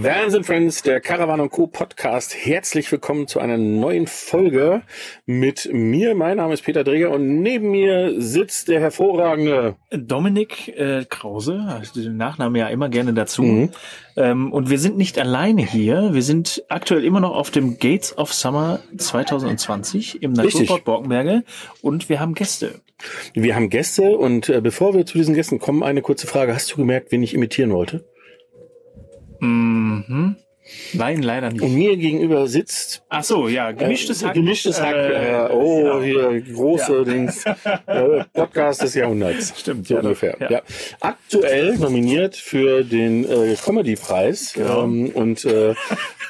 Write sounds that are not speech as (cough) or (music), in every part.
Vans and Friends, der Caravan Co. Podcast. Herzlich willkommen zu einer neuen Folge mit mir. Mein Name ist Peter Dreger und neben mir sitzt der hervorragende Dominik äh, Krause, also den Nachnamen ja immer gerne dazu. Mhm. Ähm, und wir sind nicht alleine hier. Wir sind aktuell immer noch auf dem Gates of Summer 2020 im Naturport Borkenberge und wir haben Gäste. Wir haben Gäste und äh, bevor wir zu diesen Gästen kommen, eine kurze Frage. Hast du gemerkt, wen ich imitieren wollte? Mhm. Nein, leider nicht. Und mir gegenüber sitzt. Ach so, ja, gemischtes äh, Hack. Gemischtes Hack. Äh, oh, genau. hier große ja. Dings. (laughs) Äh, Podcast des Jahrhunderts. Stimmt, so ja, ungefähr. Ja. ja. Aktuell nominiert für den äh, Comedy-Preis. Genau. Ähm, und äh,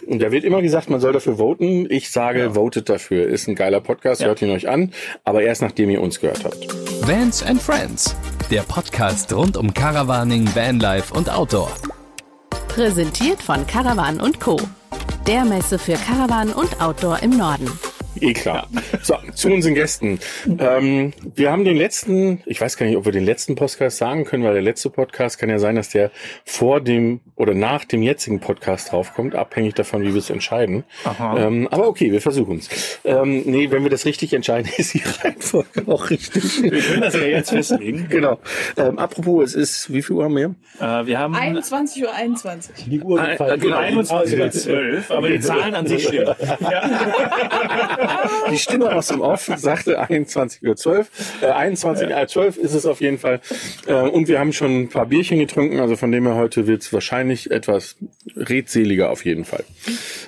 und da wird immer gesagt, man soll dafür voten. Ich sage, ja. votet dafür. Ist ein geiler Podcast, hört ihn euch an, aber erst nachdem ihr uns gehört habt. Vans and Friends, der Podcast rund um Caravaning, Vanlife und Outdoor. Präsentiert von Caravan Co. Der Messe für Caravan und Outdoor im Norden. Eh klar. So, zu unseren Gästen. Ähm, wir haben den letzten, ich weiß gar nicht, ob wir den letzten Podcast sagen können, weil der letzte Podcast kann ja sein, dass der vor dem oder nach dem jetzigen Podcast draufkommt, abhängig davon, wie wir es entscheiden. Ähm, aber okay, wir versuchen es. Ähm, nee, wenn wir das richtig entscheiden, (laughs) ist die Reihenfolge auch richtig. Wir können das ja jetzt festlegen. genau. Ähm, apropos, es ist, wie viel Uhr haben wir? Äh, wir haben 21 Uhr 21. Die Uhr äh, äh, genau. 21 Uhr 12, aber die Zahlen an sich stimmen. (laughs) Ja. Die Stimme aus dem Off sagte 21.12 Uhr. Äh, 21 Uhr 12 ist es auf jeden Fall. Äh, und wir haben schon ein paar Bierchen getrunken, also von dem her heute wird es wahrscheinlich etwas redseliger auf jeden Fall.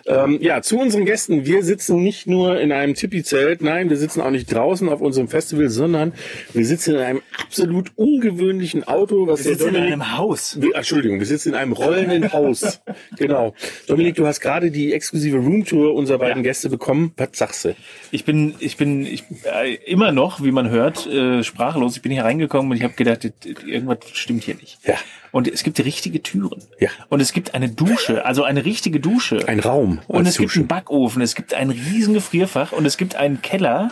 Ähm, ja, zu unseren Gästen. Wir sitzen nicht nur in einem Tipi-Zelt, nein, wir sitzen auch nicht draußen auf unserem Festival, sondern wir sitzen in einem absolut ungewöhnlichen Auto. Was wir sitzen in einem Haus. Wir, Entschuldigung, wir sitzen in einem rollenden Haus. Genau. Dominik, du hast gerade die exklusive Roomtour unserer beiden ja. Gäste bekommen. Was sagst du? Ich bin, ich bin ich, äh, immer noch, wie man hört, äh, sprachlos. Ich bin hier reingekommen und ich habe gedacht, irgendwas stimmt hier nicht. Ja. Und es gibt richtige Türen. Ja. Und es gibt eine Dusche, also eine richtige Dusche. Ein Raum. Und es Dusche. gibt einen Backofen, es gibt ein riesen Gefrierfach und es gibt einen Keller.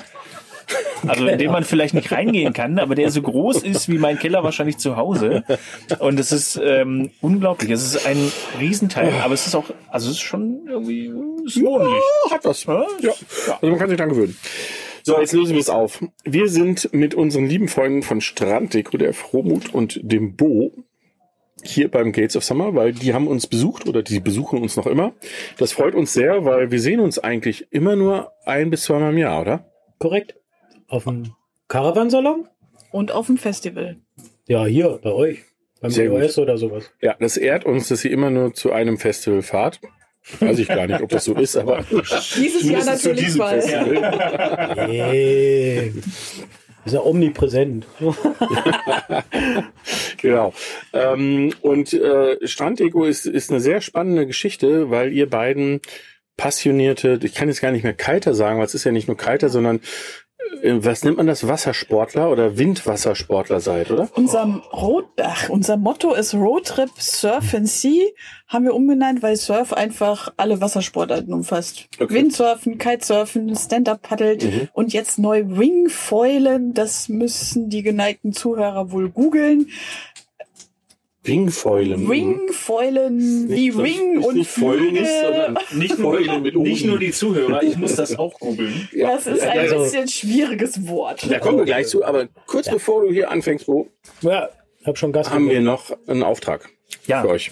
Also in dem man vielleicht nicht reingehen kann, aber der so groß ist wie mein Keller wahrscheinlich zu Hause. Und es ist ähm, unglaublich. Es ist ein Riesenteil, aber es ist auch, also es ist schon irgendwie ist ja, hat was. Ja? ja. Also man kann sich dran gewöhnen. So, jetzt lösen wir es auf. Wir sind mit unseren lieben Freunden von Stranddeko, der Frohmut und dem Bo hier beim Gates of Summer, weil die haben uns besucht oder die besuchen uns noch immer. Das freut uns sehr, weil wir sehen uns eigentlich immer nur ein bis zweimal im Jahr, oder? Korrekt. Auf dem Caravansalon? Und auf dem Festival. Ja, hier, bei euch. Beim Sehr EOS oder sowas. Ja, das ehrt uns, dass ihr immer nur zu einem Festival fahrt. Weiß ich gar nicht, ob das so ist, aber dieses Jahr natürlich mal. Nee. Ist ja omnipräsent. (laughs) genau. Ähm, und äh, Stranddeko ist, ist eine sehr spannende Geschichte, weil ihr beiden passionierte, ich kann jetzt gar nicht mehr Kiter sagen, weil es ist ja nicht nur Kiter, sondern was nennt man das? Wassersportler oder Windwassersportler seid, oder? Unser, Road, ach, unser Motto ist Roadtrip Surf and Sea. Haben wir umbenannt, weil Surf einfach alle Wassersportarten umfasst. Okay. Windsurfen, Kitesurfen, Stand-Up-Paddle mhm. und jetzt neu Wingfoilen. Das müssen die geneigten Zuhörer wohl googeln. Ringfäulen. Ringfäulen wie Ring und nicht Fäulen ist, sondern nicht Fäulen mit Nicht nur die Zuhörer, ich muss das auch googeln. Ja, das ist ein also, bisschen schwieriges Wort. Da kommen wir gleich zu, aber kurz ja. bevor du hier anfängst, Bo, ja, hab schon Gast haben wir noch einen Auftrag ja. für euch.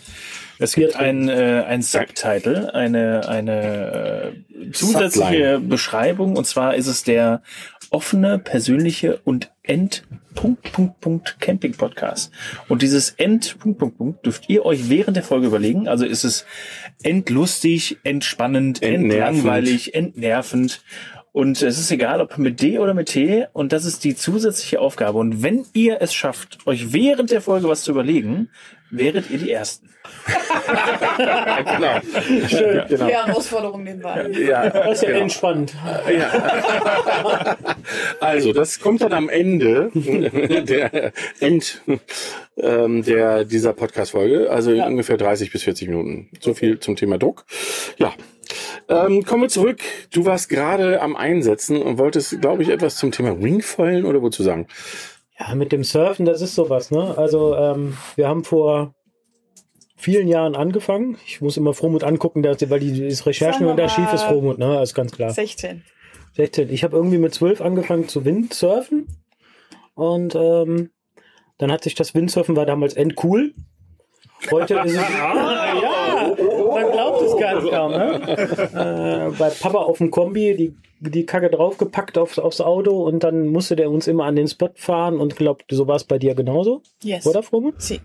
Es gibt ein, äh, ein Subtitle, eine, eine äh, zusätzliche Subline. Beschreibung, und zwar ist es der offene, persönliche und End Punkt, Punkt, Punkt Camping Podcast. Und dieses End Punkt, Punkt, Punkt dürft ihr euch während der Folge überlegen. Also ist es endlustig, entspannend, entlangweilig, entnervend. Und es ist egal, ob mit D oder mit T. Und das ist die zusätzliche Aufgabe. Und wenn ihr es schafft, euch während der Folge was zu überlegen, wäret ihr die Ersten. Genau. Schön. Genau. Herausforderung nebenbei. Ja, das ist ja genau. entspannt. Ja. Also, das kommt dann am Ende der End ähm, der dieser Podcast-Folge, also ja. ungefähr 30 bis 40 Minuten. So viel zum Thema Druck. Ja. Ähm, kommen wir zurück. Du warst gerade am Einsetzen und wolltest, glaube ich, etwas zum Thema Wingfoilen oder wozu sagen? Ja, mit dem Surfen, das ist sowas, ne? Also ähm, wir haben vor vielen Jahren angefangen. Ich muss immer Frohmut angucken, dass, weil die das Recherchen und Archiv ist Frohmut, ne? ist ganz klar. 16. 16. Ich habe irgendwie mit 12 angefangen zu Windsurfen und ähm, dann hat sich das Windsurfen war damals endcool. Heute ist es (laughs) ja, man glaubt es ganz kaum. Ne? Äh, bei Papa auf dem Kombi die die Kacke draufgepackt aufs, aufs Auto und dann musste der uns immer an den Spot fahren und glaubt, so war es bei dir genauso, Yes. oder Fromut? Sie.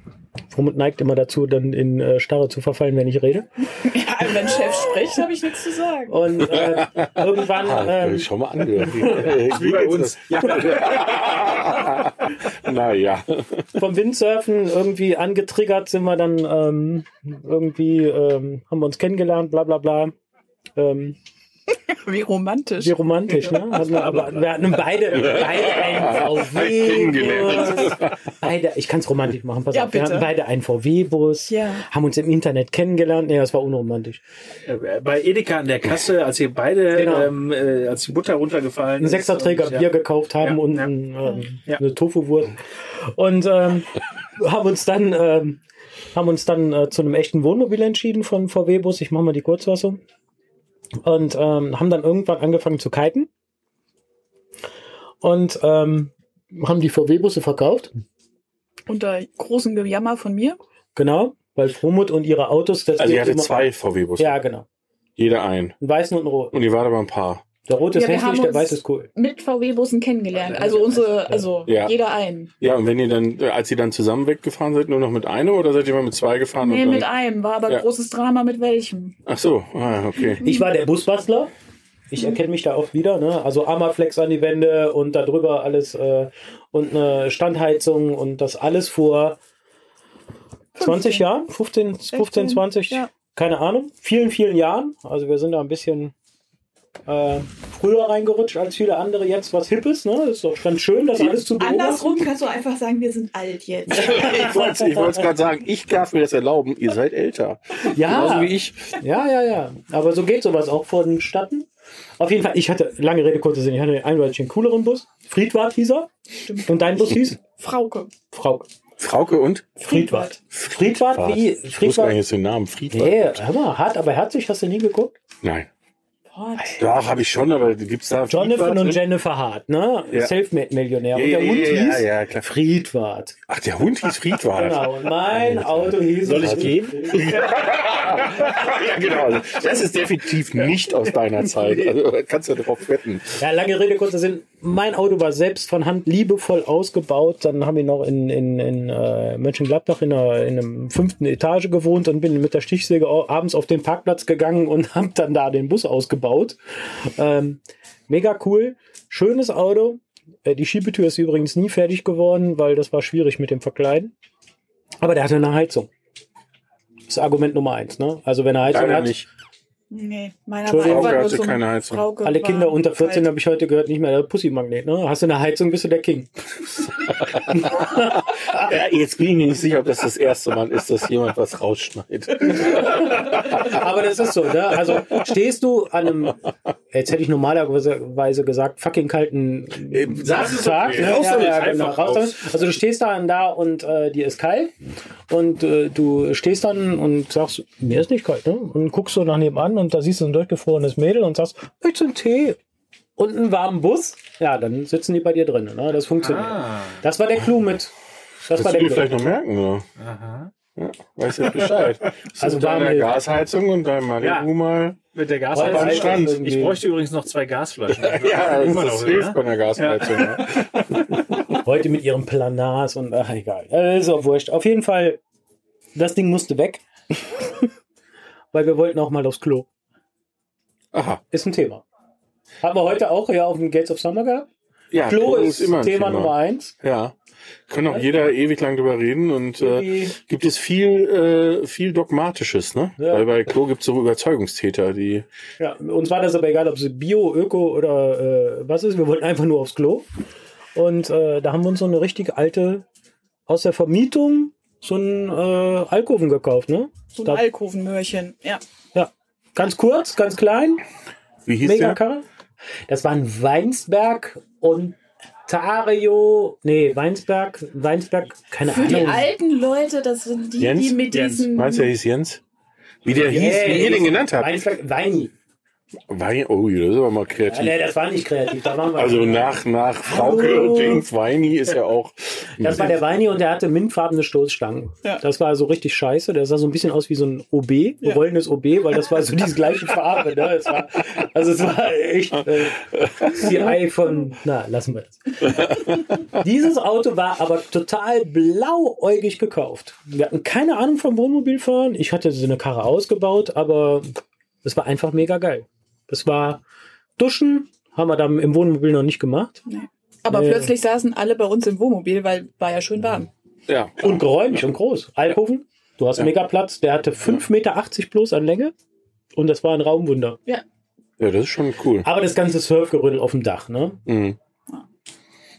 Fromut neigt immer dazu, dann in äh, Starre zu verfallen, wenn ich rede. Ja, wenn Chef spricht, habe ich nichts zu sagen. Und äh, irgendwann Ah, ähm, Schau mal an. (laughs) Wie bei uns. Ja. (laughs) naja. vom Windsurfen irgendwie angetriggert sind wir dann ähm, irgendwie, ähm, haben wir uns kennengelernt, bla bla bla. Ähm, Wie romantisch. wie romantisch, ne? Wir, aber wir hatten beide, beide einen VW. Kennengelernt. Beide, ich kann es romantisch machen, pass Ja, auf. Wir bitte. hatten beide einen VW-Bus, Ja. haben uns im Internet kennengelernt. Nee, das war unromantisch. Äh, Bei Edeka an der Kasse, als ihr beide, Genau. ähm, äh, als die Butter runtergefallen Einen ist. Sechserträger und- ja. Bier gekauft haben Ja, und ja. ein, Ja. eine Tofu-Wurst. Und ähm, haben uns dann, ähm, haben uns dann äh, zu einem echten Wohnmobil entschieden von VW-Bus. Ich mache mal die Kurzfassung. Und ähm, haben dann irgendwann angefangen zu kiten. Und ähm, haben die VW-Busse verkauft. Unter großem Gejammer von mir. Genau, weil Fromut und ihre Autos. Das Also ihr immer- zwei VW-Busse. Ja, genau. Jeder ein. Einen weißen und einen roten. Und ihr wart aber ein paar. Der rote ist Ja, wir hässlich, haben der uns- weiße ist cool. Mit VW-Bussen kennengelernt. Also unsere, also Ja. jeder ein. Ja, und wenn ihr dann, als ihr dann zusammen weggefahren seid, nur noch mit einem oder seid ihr mal mit zwei gefahren? Nee, und dann, mit einem. War aber Ja. großes Drama mit welchem. Ach so, ah, okay. Ich war der Busbastler. Ich erkenne mich da auch wieder. Ne? Also Armaflex an die Wände und darüber alles äh, und eine Standheizung und das alles vor 20 Jahren, 15, 15 20, ja. keine Ahnung, vielen, vielen Jahren. Also wir sind da ein bisschen äh, früher reingerutscht als viele andere. Jetzt was Hippes, ne? Ist doch ganz schön, das alles zu beobachten. Andersrum kannst du einfach sagen, wir sind alt jetzt. (laughs) Ich wollte wollte gerade sagen, ich darf mir das erlauben, ihr seid älter. Ja, Genauso wie ich. Ja, ja, ja. Aber so geht sowas auch vonstatten. Auf jeden Fall, ich hatte, lange Rede, kurzer Sinn, ich hatte eindeutig einen cooleren Bus. Friedwart hieß er. Und dein Bus hieß? Frauke. Frau. Frauke und? Friedwart. Friedwart, wie? Ich wusste gar nicht Friedwart. den Namen. Friedwart. Nee, hör mal, hart, aber herzlich, hast du nie geguckt? Nein. Gott. Doch, habe ich schon, aber gibt's da Jonathan und? Jennifer Hart, ne? Ja. Selfmade-Millionär. Und der Hund ja, hieß ja, ja, klar. Friedwart. Ach, der Hund hieß Friedwart. Genau, und mein Auto hieß... Soll ich gehen? ja, genau. Also, das ist definitiv nicht aus deiner Zeit. Also kannst du darauf wetten. Ja, lange Rede, kurzer Sinn. Mein Auto war selbst von Hand liebevoll ausgebaut. Dann haben wir noch in, in, in äh, Mönchengladbach in, einer, in einem fünften Etage gewohnt und bin mit der Stichsäge abends auf den Parkplatz gegangen und (laughs) habe dann da den Bus ausgebaut. Ähm, mega cool. Schönes Auto. Äh, die Schiebetür ist übrigens nie fertig geworden, weil das war schwierig mit dem Verkleiden. Aber der hatte eine Heizung. Das ist Argument Nummer eins. Ne? Also wenn er Heizung Leider hat, nicht. Nee, meiner Frauke nur hatte so ein keine Heizung. Frauke alle Kinder unter 14 halt- habe ich heute gehört, nicht mehr der Pussy-Magnet. Ne? Hast du eine Heizung, bist du der King. (laughs) Jetzt bin ich mir nicht sicher, ob das das erste Mal ist, dass jemand was rausschneidet. Aber das ist so, ne? Also stehst du an einem, jetzt hätte ich normalerweise gesagt, fucking kalten es Tag. okay. Ne? Raus Ja, damit, ja, genau, raus damit. Also du stehst dann da und äh, dir ist kalt und äh, du stehst dann und sagst, mir ist nicht kalt, ne? Und guckst so nach nebenan und da siehst du ein durchgefrorenes Mädel und sagst, möchtest du einen Tee? Und einen warmen Bus? Ja, dann sitzen die bei dir drin. Ne? Das funktioniert. Das war der Clou mit. Das Das war du der dir Clou. vielleicht noch merken, oder? Ja, weißt (laughs) du Bescheid. Also Also deiner Gasheizung und deinem Malibu Ja. mal. Mit der. Strand. irgendwie- Ich bräuchte übrigens noch zwei Gasflaschen. (laughs) Ja, Immer das noch, hilft ja? bei einer Gasheizung. Ja. (laughs) Heute mit ihrem Planars und ach, egal. Ist auch wurscht. Auf jeden Fall, das Ding musste weg. Weil wir wollten auch mal aufs Klo. Aha. Ist ein Thema. Haben wir heute auch ja auf dem Gates of Summer gehabt. Ja, Klo ist ein Thema, Nummer eins. Ja. Kann auch jeder ewig lang drüber reden und äh, gibt es viel, äh, viel Dogmatisches, ne? Ja. Weil bei Klo gibt es so Überzeugungstäter, die Ja, uns war das aber egal, ob es Bio, Öko oder äh, was ist. Wir wollten einfach nur aufs Klo. Und äh, da haben wir uns so eine richtig alte, aus der Vermietung, so einen äh, Alkoven gekauft, ne? So ein Da- Alkovenmöhrchen. Ja. Ja. Ganz kurz, ganz klein. wie hieß Mega der? Karre. Das war ein Weinsberg und Ontario, nee, Weinsberg, Weinsberg, keine Für Ahnung. die alten Leute, das sind die, Jens? die mit Jens. diesen. Meinst du, er hieß Jens? Wie der hieß, wie ihr den genannt habt? Weinsberg, Weini. Wein, oh, das ist aber mal Ja, kreativ. nee, das war nicht kreativ. Da waren wir Also nach, nach Frauke und James Weini ist ja auch. Das war der Weini und der hatte mintfarbene Stoßstangen. Ja. Das war so richtig scheiße. Der sah so ein bisschen aus wie so ein OB, Ja. rollendes OB, weil das war so diese gleiche Farbe. Ne? Es war, also es war echt äh, CI von, na, lassen wir das. Dieses Auto war aber total blauäugig gekauft. Wir hatten keine Ahnung vom Wohnmobilfahren. Ich hatte so eine Karre ausgebaut, aber es war einfach mega geil. Das war Duschen, haben wir dann im Wohnmobil noch nicht gemacht. Aber Nee. plötzlich saßen alle bei uns im Wohnmobil, weil war ja schön warm. Ja. Und geräumig und groß. Alkoven, du hast mega Platz. Der hatte 5,80 Meter bloß an Länge. Und das war ein Raumwunder. ja, das ist schon cool. Aber das ganze Surfgerüttel auf dem Dach, ne? Mhm.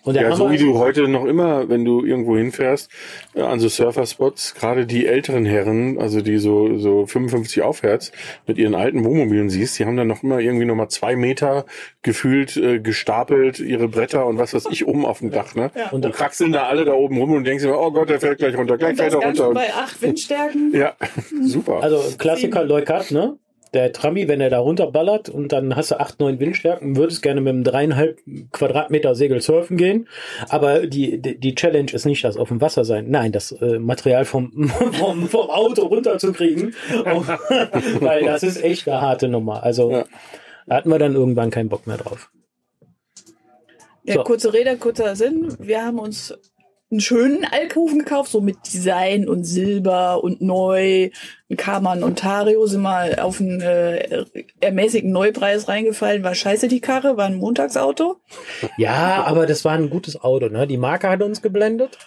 Und der Ja, so Hammer- wie du heute noch immer, wenn du irgendwo hinfährst, äh, an so Surferspots, gerade die älteren Herren, also die so, so 55 aufwärts, mit ihren alten Wohnmobilen siehst, die haben dann noch immer irgendwie nochmal zwei Meter gefühlt äh, gestapelt, ihre Bretter und was weiß ich, oben auf dem Dach, ne? Ja. Und, kraxeln da alle da oben rum und denkst immer, oh Gott, der fällt gleich runter, gleich Und fällt er runter. bei acht Windstärken. Ja, (laughs) super. Also Klassiker Leukat, ne? Der Trammi, wenn er da runterballert und dann hast du 8, 9 Windstärken, würdest gerne mit einem dreieinhalb Quadratmeter Segel surfen gehen. Aber die, die, die Challenge ist nicht das auf dem Wasser sein. Nein, das äh, Material vom, (laughs) vom, vom Auto runterzukriegen. (laughs) Weil das ist echt eine harte Nummer. Also Ja. da hatten wir dann irgendwann keinen Bock mehr drauf. Ja, So. kurze Rede, kurzer Sinn. Wir haben uns einen schönen Alkoven gekauft, so mit Design und Silber und neu. Ein Karmann Ontario sind mal auf einen äh, ermäßigten Neupreis reingefallen. War scheiße die Karre, war ein Montagsauto. Ja, aber das war ein gutes Auto, ne? Die Marke hat uns geblendet.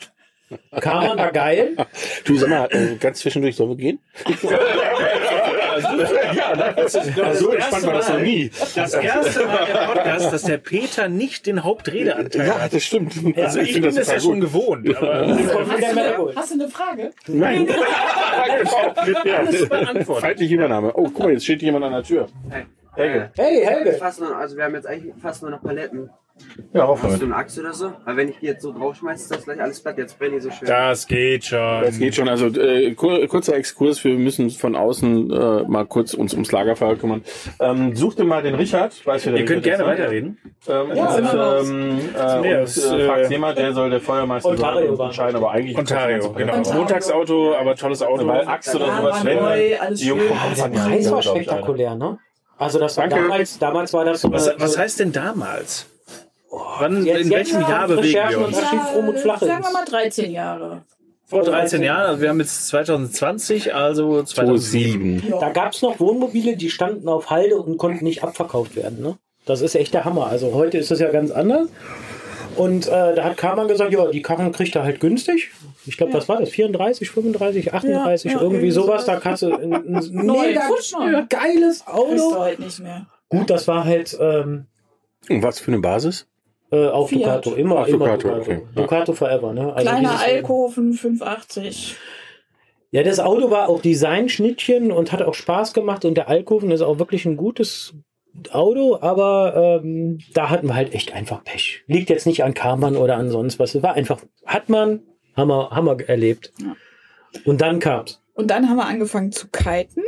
Karmann war geil. Du sag mal, äh, ganz zwischendurch sollen wir gehen? (laughs) (laughs) ja, das ist, so entspannt war das noch nie. Das erste Mal im Podcast, dass der Peter nicht den Hauptredeanteil Ja, hat. das stimmt. Also ich bin das, total ja schon gewohnt. Aber Hast du eine Frage? Nein. (laughs) Beantwortet. Feindliche Übernahme. Oh, guck mal, jetzt steht jemand an der Tür. Helge. Hey, Helge. Fast nur, also wir haben jetzt eigentlich fast nur noch Paletten. Ja, Hast du hoffen eine Axt oder so? Weil wenn ich die jetzt so draufschmeiße, ist das gleich alles platt. Jetzt brenne ich so schön. Das geht schon. Das geht schon. Also äh, kur kurzer Exkurs. Wir müssen von außen äh, mal kurz uns ums Lagerfeuer kümmern. Ähm, such dir mal den Richard. Weiß, wer der Ihr könnt Richard gerne ist, ne? weiterreden. Ähm, Ja, und, ähm, Nee, äh, das, und, äh, äh, fragt jemand, der soll der Feuermeister Ontario sein und war. entscheiden, aber eigentlich Ontario, genau. Ontario. Montagsauto, aber tolles Auto. Weil Axt oder sowas, neu, alles die Jungs schön. Der Preis war spektakulär, ne? Also das war Danke. damals, damals war das so Was, eine- was heißt denn damals? Wann, Jetzt- in jetzt welchem ja, Jahr bewegen wir uns? flach sagen wir mal 13 Jahre. Vor 13 Jahren, also wir haben jetzt 2020, also 2007. 2007. Da gab's noch Wohnmobile, die standen auf Halde und konnten nicht abverkauft werden. Ne? Das ist echt der Hammer. Also heute ist es ja ganz anders. Und äh, da hat Karmann gesagt, ja, die Karren kriegt er halt günstig. Ich glaube, was war das? 34, 35, 38, Ja, ja, irgendwie sowas. Da kannst du ein, (laughs) ein mega geiles Auto. heute nicht mehr. Gut, das war halt ähm, Und was für eine Basis? Äh, auch Fiat. Ducato. Immer, Ach, immer Ducato, Ducato. okay. Ja. Ducato forever. Ne? Also Kleiner Alkoven, 580. Ja, das Auto war auch Designschnittchen und hat auch Spaß gemacht und der Alkoven ist auch wirklich ein gutes Auto, aber ähm, da hatten wir halt echt einfach Pech. Liegt jetzt nicht an Karmann oder an sonst was. Es war einfach, hat man, haben wir, haben wir erlebt. Ja. Und dann kam's. Und dann haben wir angefangen zu kiten.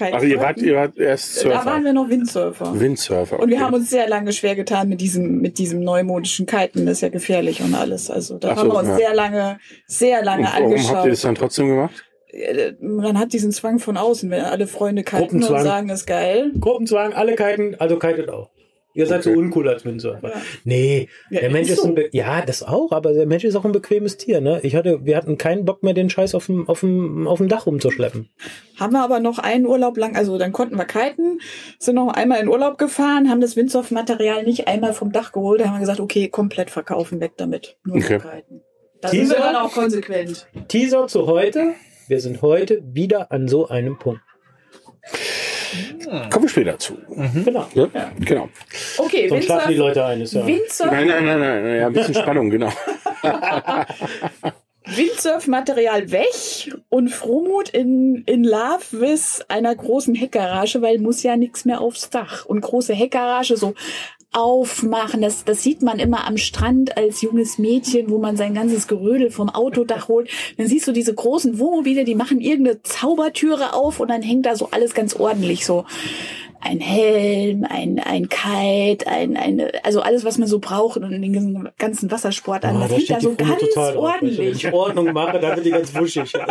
Kiten Also ihr wart, ihr wart erst da waren Surfer. wir noch Windsurfer. Windsurfer. Und wir okay. haben uns sehr lange schwer getan mit diesem, mit diesem neumodischen Kiten. Das ist ja gefährlich und alles. Also da Ach so, haben wir uns ja. sehr lange, sehr lange Und warum habt ihr es angeschaut. dann trotzdem gemacht? Äh, Man hat diesen Zwang von außen, wenn alle Freunde kiten und sagen, das ist geil. Gruppenzwang, alle kiten, also kitet auch. Ihr seid Okay. so uncool als Windsurfer. Ja. Nee, Ja, der Mensch ist ist ein so. Be ja, das auch, aber der Mensch ist auch ein bequemes Tier, ne? Ich hatte, wir hatten keinen Bock mehr, den Scheiß auf dem, auf dem, auf dem Dach rumzuschleppen. Haben wir aber noch einen Urlaub lang, also dann konnten wir kiten, sind noch einmal in Urlaub gefahren, haben das Windsurf-Material nicht einmal vom Dach geholt, da haben wir gesagt, okay, komplett verkaufen, weg damit. Nur Okay. noch kiten. Da sind wir Teaser? dann auch konsequent. Teaser zu heute. Wir sind heute wieder an so einem Punkt. Kommen wir später zu. Genau. Ja? Genau. Okay, Sonst schlafen die Windsurf, Leute ein. Ist ja. Windsurf, Nein, nein, nein, nein, ja, ein bisschen (laughs) Spannung, genau. (laughs) Windsurf-Material weg und Frohmut in, in Love with einer großen Heckgarage, weil muss ja nichts mehr aufs Dach. Und große Heckgarage, so aufmachen. Das, das sieht man immer am Strand als junges Mädchen, wo man sein ganzes Gerödel vom Autodach holt. Dann siehst du diese großen Wohnmobile, die machen irgendeine Zaubertüre auf und dann hängt da so alles ganz ordentlich so ein Helm, ein, ein Kite, ein, eine, also alles, was man so braucht und den ganzen Wassersport an. Oh, das da hängt da so ganz total drauf. Wenn ordentlich. ich Ordnung mache, dann wird die ganz wuschig. (laughs)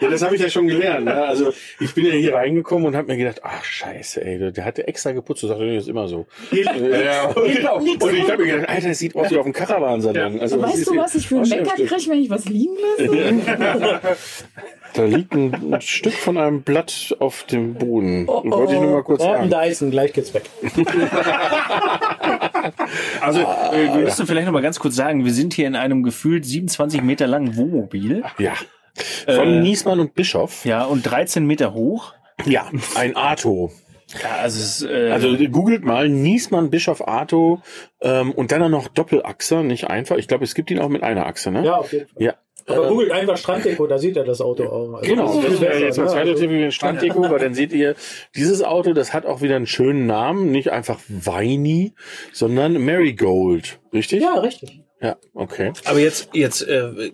Ja, das habe ich ja schon gelernt. Ne? Also ich bin ja hier reingekommen und habe mir gedacht, ach scheiße, ey, der hatte extra geputzt. Du sagst, das ist immer so. ja, genau. Und ich habe mir gedacht, Alter, das sieht aus wie auf dem Karawansalon. Also, Weißt du, was ich für einen Mecker kriege, wenn ich was liegen lasse? (laughs) Da liegt ein, ein (laughs) Stück von einem Blatt auf dem Boden. Oh, Wollte ich nur mal kurz Ja, sagen. ein Dyson, gleich geht's weg. (laughs) Also, äh, würdest du vielleicht noch mal ganz kurz sagen, wir sind hier in einem gefühlt 27 Meter langen Wohnmobil. Ja. Von Niesmann und Bischof. Ja, und 13 Meter hoch. Ja, ein Arto. Ja, also, es ist, äh, Also googelt mal Niesmann Bischof Arto ähm, und dann auch noch Doppelachse, nicht einfach. Ich glaube, es gibt ihn auch mit einer Achse, ne? Ja, auf jeden Fall. Ja. Aber googelt einfach Stranddeko, da sieht er das Auto auch. Also Genau, das wäre jetzt mein zweiter Also- Tipp für den Stranddeko, weil dann seht ihr, dieses Auto, das hat auch wieder einen schönen Namen, nicht einfach Weini, sondern Marigold, richtig? Ja, richtig. Ja, okay. Aber jetzt, jetzt, äh,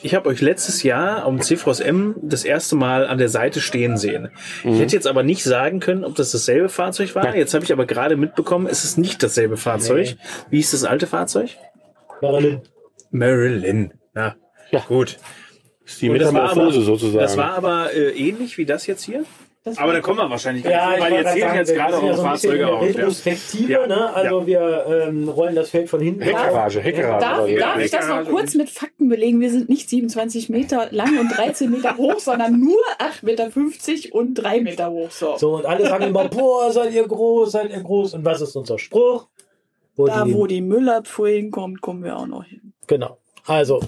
ich habe euch letztes Jahr am CVS M das erste Mal an der Seite stehen sehen. Ich hätte jetzt aber nicht sagen können, ob das dasselbe Fahrzeug war. Jetzt habe ich aber gerade mitbekommen, es ist nicht dasselbe Fahrzeug. Wie ist das alte Fahrzeug? Marilyn. Marilyn. Ja, Ja. gut. Ist die das Metamorphose aber, sozusagen. Das war aber äh, ähnlich wie das jetzt hier. aber da kommen wir wahrscheinlich Ja, ich weil zählt gerade jetzt gerade ja bisschen Fahrzeuge auf. Ja. Retrospektive, Ja. ne? Also wir ähm, rollen das Feld von hinten. Heckgarage, Heckgarage. Darf, darf ich das noch kurz mit Fakten belegen? Wir sind nicht 27 Meter lang und 13 Meter hoch, sondern nur 8,50 Meter und 3 Meter hoch. So. So, und alle sagen immer, boah, seid ihr groß, seid ihr groß. Und was ist unser Spruch? Wo da, die, wo die Müllabfuhr hinkommt, kommen wir auch noch hin. Genau. Also,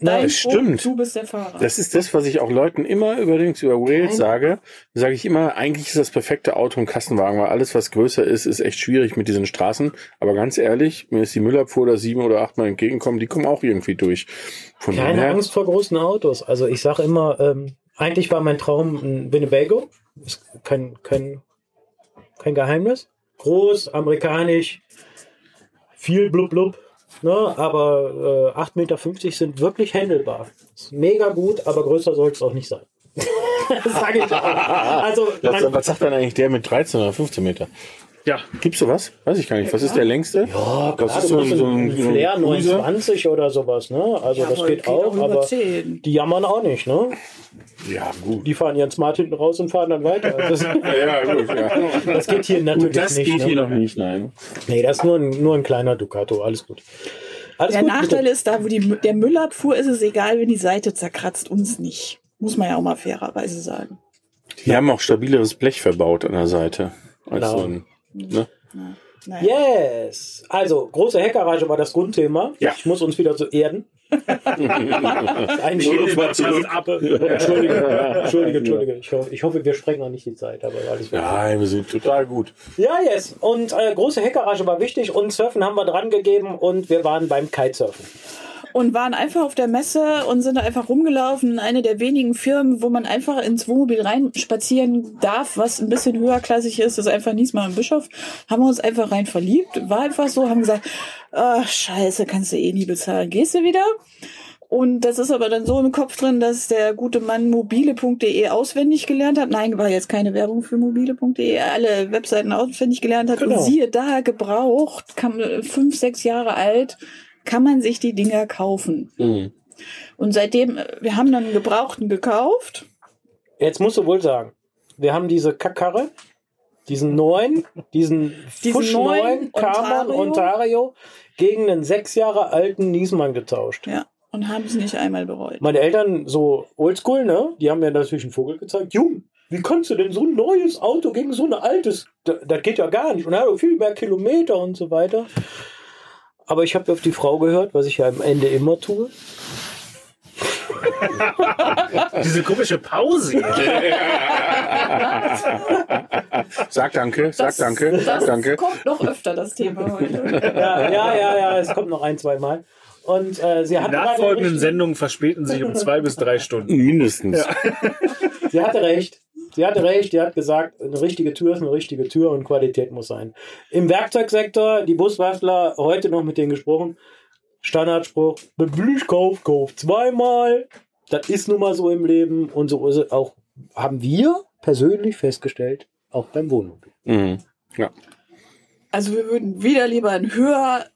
Dein das Spruch, stimmt. Du bist der Fahrer. Das ist das, was ich auch Leuten immer übrigens über Wales sage. Da sage ich immer, eigentlich ist das perfekte Auto ein Kastenwagen, weil alles, was größer ist, ist echt schwierig mit diesen Straßen. Aber ganz ehrlich, mir ist die Müllabfuhr oder sieben oder achtmal entgegenkommen, die kommen auch irgendwie durch. Von keine daher, Angst vor großen Autos. Also ich sage immer, ähm, eigentlich war mein Traum ein Winnebago. Ist kein, kein, kein Geheimnis. Groß, amerikanisch, viel blub blub. Ne, aber äh, 8,50 Meter sind wirklich handelbar. Ist mega gut, aber größer soll es auch nicht sein. (laughs) das sage ich auch. Also, was, sagt dann eigentlich der mit 13 oder 15 Meter? Ja. Gibt's sowas? Weiß ich gar nicht. Was ist der längste? ja, das klar, ist so, musst so ein ein, so ein Flair Cruiser. 29 oder sowas. Ne? Also das aber geht, auch, aber 10. die jammern auch nicht. Ne? Ja, gut. Die fahren ihren Smart hinten raus und fahren dann weiter. (laughs) Das, Ja, gut, ja. das geht hier natürlich Das nicht. geht ne? hier noch nicht, nein. Nee, das ist nur ein, nur ein kleiner Ducato. Alles gut. Alles Der gut, Nachteil bitte. ist, da wo die, der Müllabfuhr ist es egal, wenn die Seite zerkratzt, uns nicht. Muss man ja auch mal fairerweise sagen. Die haben auch stabileres Blech verbaut an der Seite. Als Genau. so ein, ne? Naja. Yes! Also, große Heckgarage war das Grundthema. Ja. Ich muss uns wieder so erden. (laughs) Ein mal zurück. Entschuldige, Entschuldige, Entschuldige. Ich hoffe, ich hoffe, wir sprengen noch nicht die Zeit, aber alles gut. Nein, wir sind total gut. Ja, yes. Und äh, große Heckgarage war wichtig und Surfen haben wir dran gegeben und wir waren beim Kitesurfen. Und waren einfach auf der Messe und sind da einfach rumgelaufen. Eine der wenigen Firmen, wo man einfach ins Wohnmobil reinspazieren darf, was ein bisschen höherklassig ist, ist einfach Niesmann und Bischof. Haben wir uns einfach rein verliebt. War einfach so, haben gesagt, ach, scheiße, kannst du eh nie bezahlen. Gehst du wieder? Und das ist aber dann so im Kopf drin, dass der gute Mann mobile.de auswendig gelernt hat. Nein, war jetzt keine Werbung für mobile.de, alle Webseiten auswendig gelernt hat. Genau. Und siehe da, gebraucht, kam, fünf, sechs Jahre alt, kann man sich die Dinger kaufen. Mhm. Und seitdem, äh, wir haben dann einen Gebrauchten gekauft. Jetzt musst du wohl sagen, wir haben diese Kackkarre, diesen neuen, diesen, Diesen Fusch neuen Carbon Ontario. Ontario gegen einen sechs Jahre alten Niesmann getauscht. Ja. Und haben es nicht einmal bereut. Meine Eltern, so oldschool, ne? Die haben mir natürlich einen Vogel gezeigt. Jung, wie kannst du denn so ein neues Auto gegen so ein altes? Das, das geht ja gar nicht. Und er hat auch viel mehr Kilometer und so weiter. Aber ich habe auf die Frau gehört, was ich ja am Ende immer tue. (laughs) Diese komische Pause. (laughs) Sag danke, sag danke, sag das danke. kommt noch öfter, das Thema heute. Ja, ja, ja, ja, es kommt noch ein, zwei Mal. Und äh, sie Die hatte nachfolgenden recht. Sendungen verspäten sich um zwei bis drei Stunden. Mindestens. Sie hatte recht. Sie hatte recht, die hat gesagt, eine richtige Tür ist eine richtige Tür und Qualität muss sein. Im Werkzeugsektor, die Buswaffler, heute noch mit denen gesprochen, Standardspruch, wenn Blüch kauft, kauft zweimal. Das ist nun mal so im Leben und so ist es auch, haben wir persönlich festgestellt, auch beim Wohnmobil. Mhm. Ja. Also wir würden wieder lieber ein höher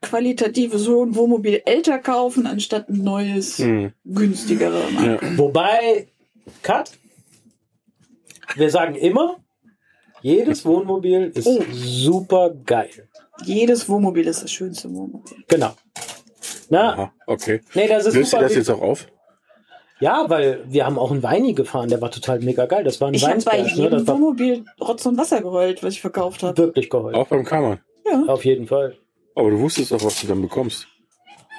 qualitatives Wohnmobil älter kaufen, anstatt ein neues, Mhm. günstigere. Ja. Wobei, Cut, wir sagen immer, jedes Wohnmobil ist Oh. super geil. Jedes Wohnmobil ist das schönste Wohnmobil. Genau. Na, Aha, okay. nee, das ist Löst ihr super. das jetzt auch auf? Ja, weil wir haben auch einen Weini gefahren, der war total mega geil. Das war ein Ich habe bei ne? jedem Das war Wohnmobil Rotz und Wasser geheult, was ich verkauft habe. wirklich geholfen. Auch beim Karmann. Auf jeden Fall. Aber du wusstest auch, was du dann bekommst.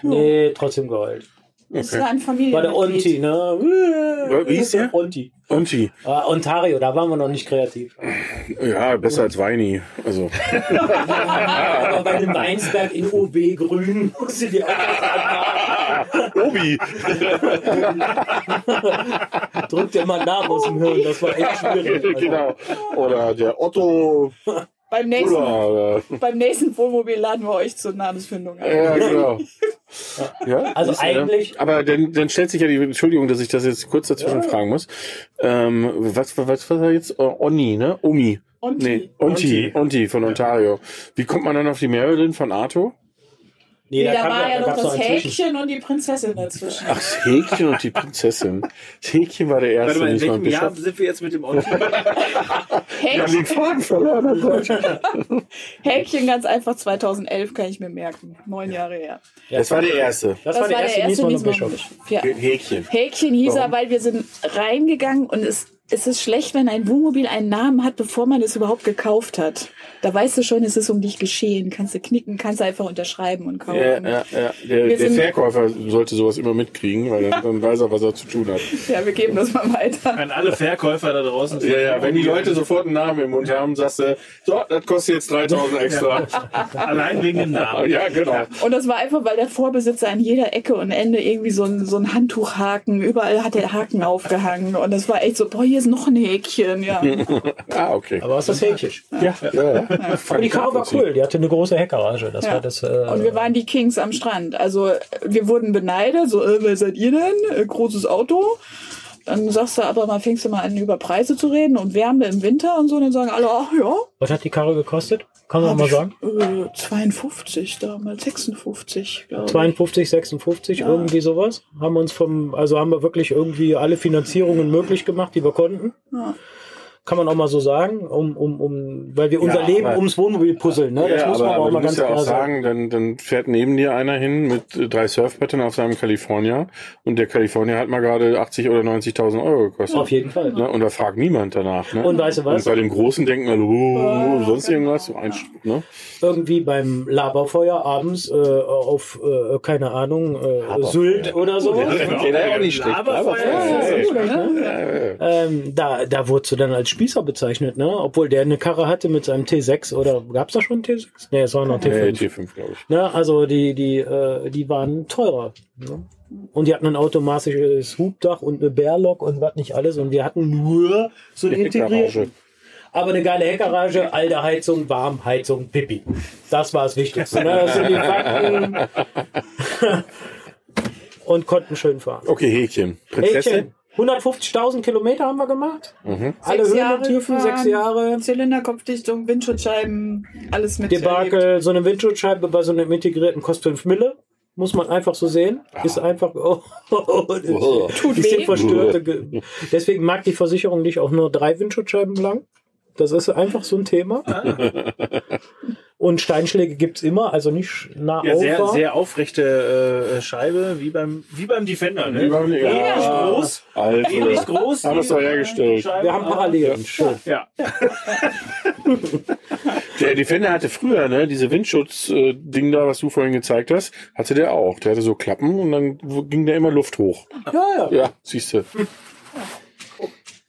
Nee, trotzdem geheult. Das Okay. war ein Familienmitglied. War der Onti, ne? Wie hieß der? Onti. Die? Ah, Ontario, da waren wir noch nicht kreativ. Ja, besser als Weini. Also, Aber bei dem Weinsberg in OB Grün musste die auch Obi! drückt dir mal einen Namen aus dem Hirn. Das war echt schwierig. Also, (laughs) genau. Oder der Otto beim, nächsten. Oder, beim nächsten Wohnmobil laden wir euch zur Namensfindung ein. ja, genau. (laughs) Ja, Also du, eigentlich- Aber dann, dann stellt sich ja die Entschuldigung, dass ich das jetzt kurz dazwischen fragen muss. Ähm, was, was, was war jetzt? Oh, Onni, ne? Omi. Onti. Nee, Onti. Onti von Ontario. Wie kommt man dann auf die Marilyn von Arto? Nee, Nee, da kam war ja noch das noch Zwischen- Häkchen und die Prinzessin dazwischen. Ach, das Häkchen und die Prinzessin. Das Häkchen war der Warte erste, mal, in welchem Jahr Bischof. sind wir jetzt mit dem Onti? (laughs) Häkchen, verloren. oh. (laughs) Häkchen ganz einfach 2011 kann ich mir merken. Neun Jahre her. Das war der erste. Das, war der erste Niesmann und Bischof. Ja. Häkchen. Häkchen hieß Warum? er, weil wir sind reingegangen und es, es ist schlecht, wenn ein Wohnmobil einen Namen hat, bevor man es überhaupt gekauft hat. Da weißt du schon, es ist um dich geschehen. Kannst du knicken, kannst du einfach unterschreiben und kaufen. Ja, ja, ja. Der, der Verkäufer sollte sowas immer mitkriegen, weil dann, dann weiß er, was er zu tun hat. Ja, wir geben das mal weiter. An alle Verkäufer da draußen. Ja, ja, wenn die Leute sofort einen Namen im Mund haben, sagst du, so, das kostet jetzt 3000 extra. Allein wegen dem Namen. Ja, genau. Und das war einfach, weil der Vorbesitzer an jeder Ecke und Ende irgendwie so ein, so ein Handtuchhaken, überall hat der Haken aufgehangen. Und das war echt so, boah, hier ist noch ein Häkchen, ja. (laughs) Ah, okay. Aber was ist das Häkchen? Ja, ja, ja. Aber die Karre war cool. Die hatte eine große Heckgarage. Das Ja. war das. Äh, Und wir waren die Kings am Strand. Also wir wurden beneidet, so, äh, wer seid ihr denn? Äh, großes Auto. Dann sagst du aber mal, fängst du mal an, über Preise zu reden und Wärme im Winter und so. Dann sagen alle, ach ja, was hat die Karre gekostet? Kann man mal sagen? äh, 52 damals, 56, glaube ich. 52, 56, irgendwie sowas. Haben uns vom, also haben wir wirklich irgendwie alle Finanzierungen möglich gemacht, die wir konnten. Ja. Kann man auch mal so sagen, um, um, um, weil wir unser Ja, Leben aber- ums Wohnmobil puzzeln, ne? Das ja, muss aber, man aber auch du mal ganz ja auch klar sagen. sagen, dann, dann fährt neben dir einer hin mit äh, drei Surfbrettern auf seinem California und der California hat mal gerade 80 oder 90.000 Euro gekostet. Auf jeden Fall. Ne? Und da fragt niemand danach. Ne? Und weißt du was? Und bei dem Großen denken wir, oh, sonst irgendwas. So ein, ne? Irgendwie beim Laberfeuer abends äh, auf, äh, keine Ahnung, äh, Sylt oder so. Ja auch nicht schlecht. Laberfeuer Aber- ist Ja, gut, ja, ja, ja. Ähm, da, da wurdest du dann als Spießer bezeichnet, ne? Obwohl der eine Karre hatte mit seinem T6 oder gab's da schon T6? Nee, es war noch Nee, T5. T5, glaube ich. Ne? Also die, die, äh, die waren teurer. Ne? Und die hatten ein automatisches Hubdach und eine Bärlok und was nicht alles. Und wir hatten nur so eine integrierte. Aber eine geile Heckgarage, alte Heizung, Warmheizung, Pipi. Das war das Wichtigste. Ne? Das sind die Fakten. (laughs) (laughs) und konnten schön fahren. Okay, Häkchen. Prinzessin? Häkchen. 150.000 Kilometer haben wir gemacht. Alle Sechs Höhenmetiefen, gefahren, sechs Jahre. Zylinderkopfdichtung, Windschutzscheiben, alles mit Debakel, so eine Windschutzscheibe bei so einem integrierten kostet 5 Mille. Muss man einfach so sehen. Ist einfach. Oh, (laughs) Tut die sind weh. verstörte. (laughs) Ge- Deswegen mag die Versicherung nicht auch nur drei Windschutzscheiben lang. Das ist einfach so ein Thema. (laughs) Und Steinschläge gibt's immer, also nicht nah Ja, sehr, sehr aufrechte äh, Scheibe, wie beim, wie beim Defender. Ne? Wie beim- ja. Ähnlich groß. Alter. Ähnlich groß. Haben wir's doch hergestellt. Scheibe, Wir haben Parallelen. Schön. Ja. (laughs) Der Defender hatte früher, ne, diese Windschutz-Ding da, was du vorhin gezeigt hast, hatte der auch. Der hatte so Klappen und dann ging der immer Luft hoch. Ja, ja. Ja, siehst du.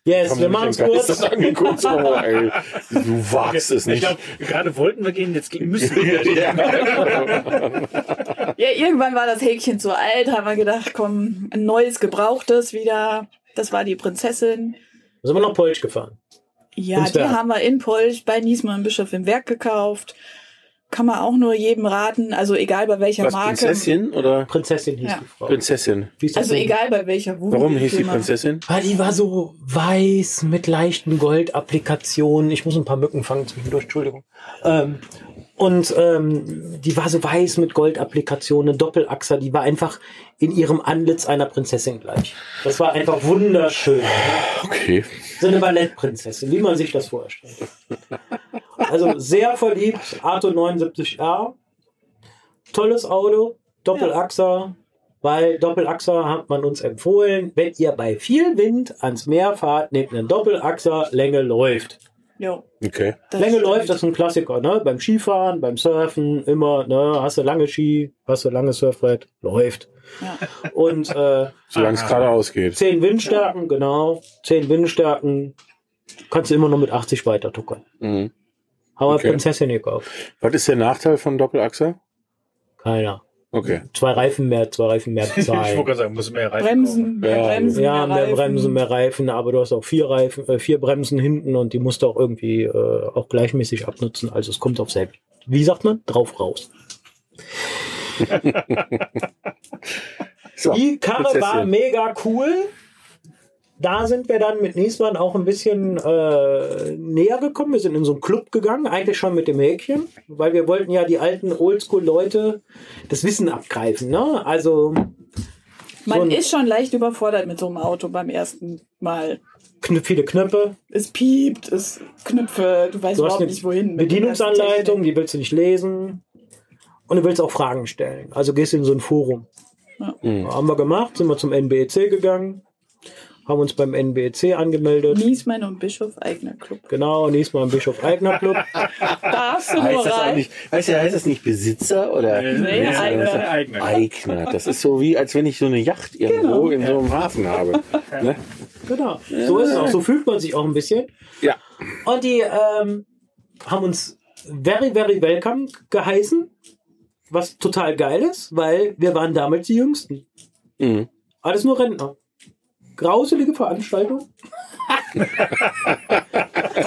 Yes, wir machen es kurz. Das angeguckt, so, ey, du wagst es Ich nicht. glaube, gerade wollten wir gehen, jetzt gehen- müssen wir. (laughs) Ja, irgendwann war das Häkchen zu alt, haben wir gedacht, komm, ein neues, gebrauchtes wieder. Das war die Prinzessin. Da sind wir nach Polch gefahren. Ja, die haben wir in Polch bei Niesmann Bischof im Werk gekauft. Kann man auch nur jedem raten, also egal bei welcher Was, Marke. Prinzessin oder Prinzessin hieß Ja. die Frau. Prinzessin? Wie ist das Also denn? egal bei welcher Warum hieß die. Prinzessin? Weil die war so weiß mit leichten Goldapplikationen. Ich muss ein paar Mücken fangen zwischendurch, Entschuldigung. Ähm, und ähm, die war so weiß mit Goldapplikationen, eine Doppelachser. Die war einfach in ihrem Antlitz einer Prinzessin gleich. Das war einfach wunderschön. Okay. So eine Ballettprinzessin, wie man sich das vorstellt. Also sehr verliebt, Arto 79R. Tolles Auto, Doppelachser, weil Doppelachser hat man uns empfohlen, wenn ihr bei viel Wind ans Meer fahrt, nehmt einen Doppelachser, Länge läuft. Jo, Okay. das Länge stimmt. läuft, das ist ein Klassiker, ne? Beim Skifahren, beim Surfen, immer, ne? Hast du lange Ski, hast du lange Surfbrett, läuft. Ja. Und äh, Solange es geradeaus geht. 10 Windstärken, genau. 10 Windstärken kannst du immer noch mit 80 weiter tuckern. Mhm. Haben wir Okay. Prinzessin gekauft. Was ist der Nachteil von Doppelachser? Keiner. Okay. Zwei Reifen mehr, zwei Reifen mehr (laughs) Ich wollte bezahlen. gerade sagen, muss mehr Reifen Bremsen, mehr Ja, Bremsen, ja, mehr Reifen. Bremsen, mehr Reifen, aber du hast auch vier Reifen, äh, vier Bremsen hinten und die musst du auch irgendwie äh, auch gleichmäßig abnutzen. Also es kommt auf selbst. Wie sagt man? Drauf raus. (laughs) So, Die Karre Prinzessin. war mega cool. Da sind wir dann mit Niesmann auch ein bisschen äh, näher gekommen. Wir sind in so einen Club gegangen, eigentlich schon mit dem Häkchen, weil wir wollten ja die alten Oldschool-Leute das Wissen abgreifen. Ne? Also Man so ein- ist schon leicht überfordert mit so einem Auto beim ersten Mal. kn viele Knöpfe, Es piept, es Knöpfe, du weißt Du überhaupt eine nicht wohin. Bedienungsanleitung, die willst du nicht lesen. Und du willst auch Fragen stellen. Also gehst in so ein Forum. Mhm. Haben wir gemacht, sind wir zum NBEC gegangen, haben uns beim NBEC angemeldet. Niesmann und Bischof, eigener Club. Genau, Mal im Bischof Eigner Club. (laughs) Darfst du nur Heißt das, rein? eigentlich, heißt, ja, heißt das nicht Besitzer oder Nee, Ja, Eigner. das ist ein eigener. Eigner? Das ist so wie, als wenn ich so eine Yacht irgendwo Genau. in so einem Hafen habe. Ne? Genau. So ist es auch. So fühlt man sich auch ein bisschen. Ja. Und die ähm, haben uns very, very welcome geheißen. Was total geil ist, weil wir waren damals die Jüngsten. Mhm. Alles nur Rentner. Grauselige Veranstaltung.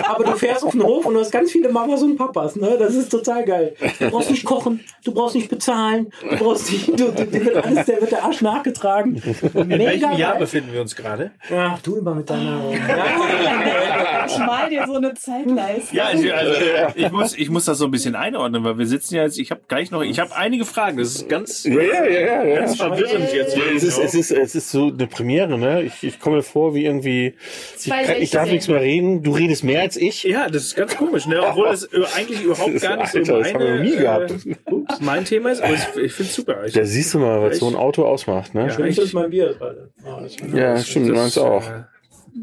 Aber du fährst auf den Hof und du hast ganz viele Mamas und Papas. Ne? Das ist total geil. Du brauchst nicht kochen, du brauchst nicht bezahlen, du brauchst nicht, du, du, dir wird alles, der wird der Arsch nachgetragen. In welchem Jahr geil. befinden wir uns gerade? Ja, du immer mit deiner. Ja. Ich mal dir so eine Zeitleiste. Ja, ich, also, ich, muss, ich muss das so ein bisschen einordnen, weil wir sitzen ja jetzt, ich habe gleich noch, ich habe einige Fragen, das ist ganz, Ja, ja, ja, ja. ganz verwirrend jetzt. Es, ist, es, ist, es ist so eine Premiere, ne? Ich, ich komme mir vor wie irgendwie. Ich, kann, ich darf 2016. nichts mehr reden, du redest mehr als ich. Ja, das ist ganz komisch, ne? obwohl es äh, eigentlich überhaupt gar nicht so das noch nie gehabt. Äh, ups, mein Thema ist, aber ich, ich finde es super. Ich, Da siehst du mal, was so ein Auto ausmacht, ne? Ja. Ich- ist mein Bier. Alter. Ja, das- Ja, stimmt, du meinst auch.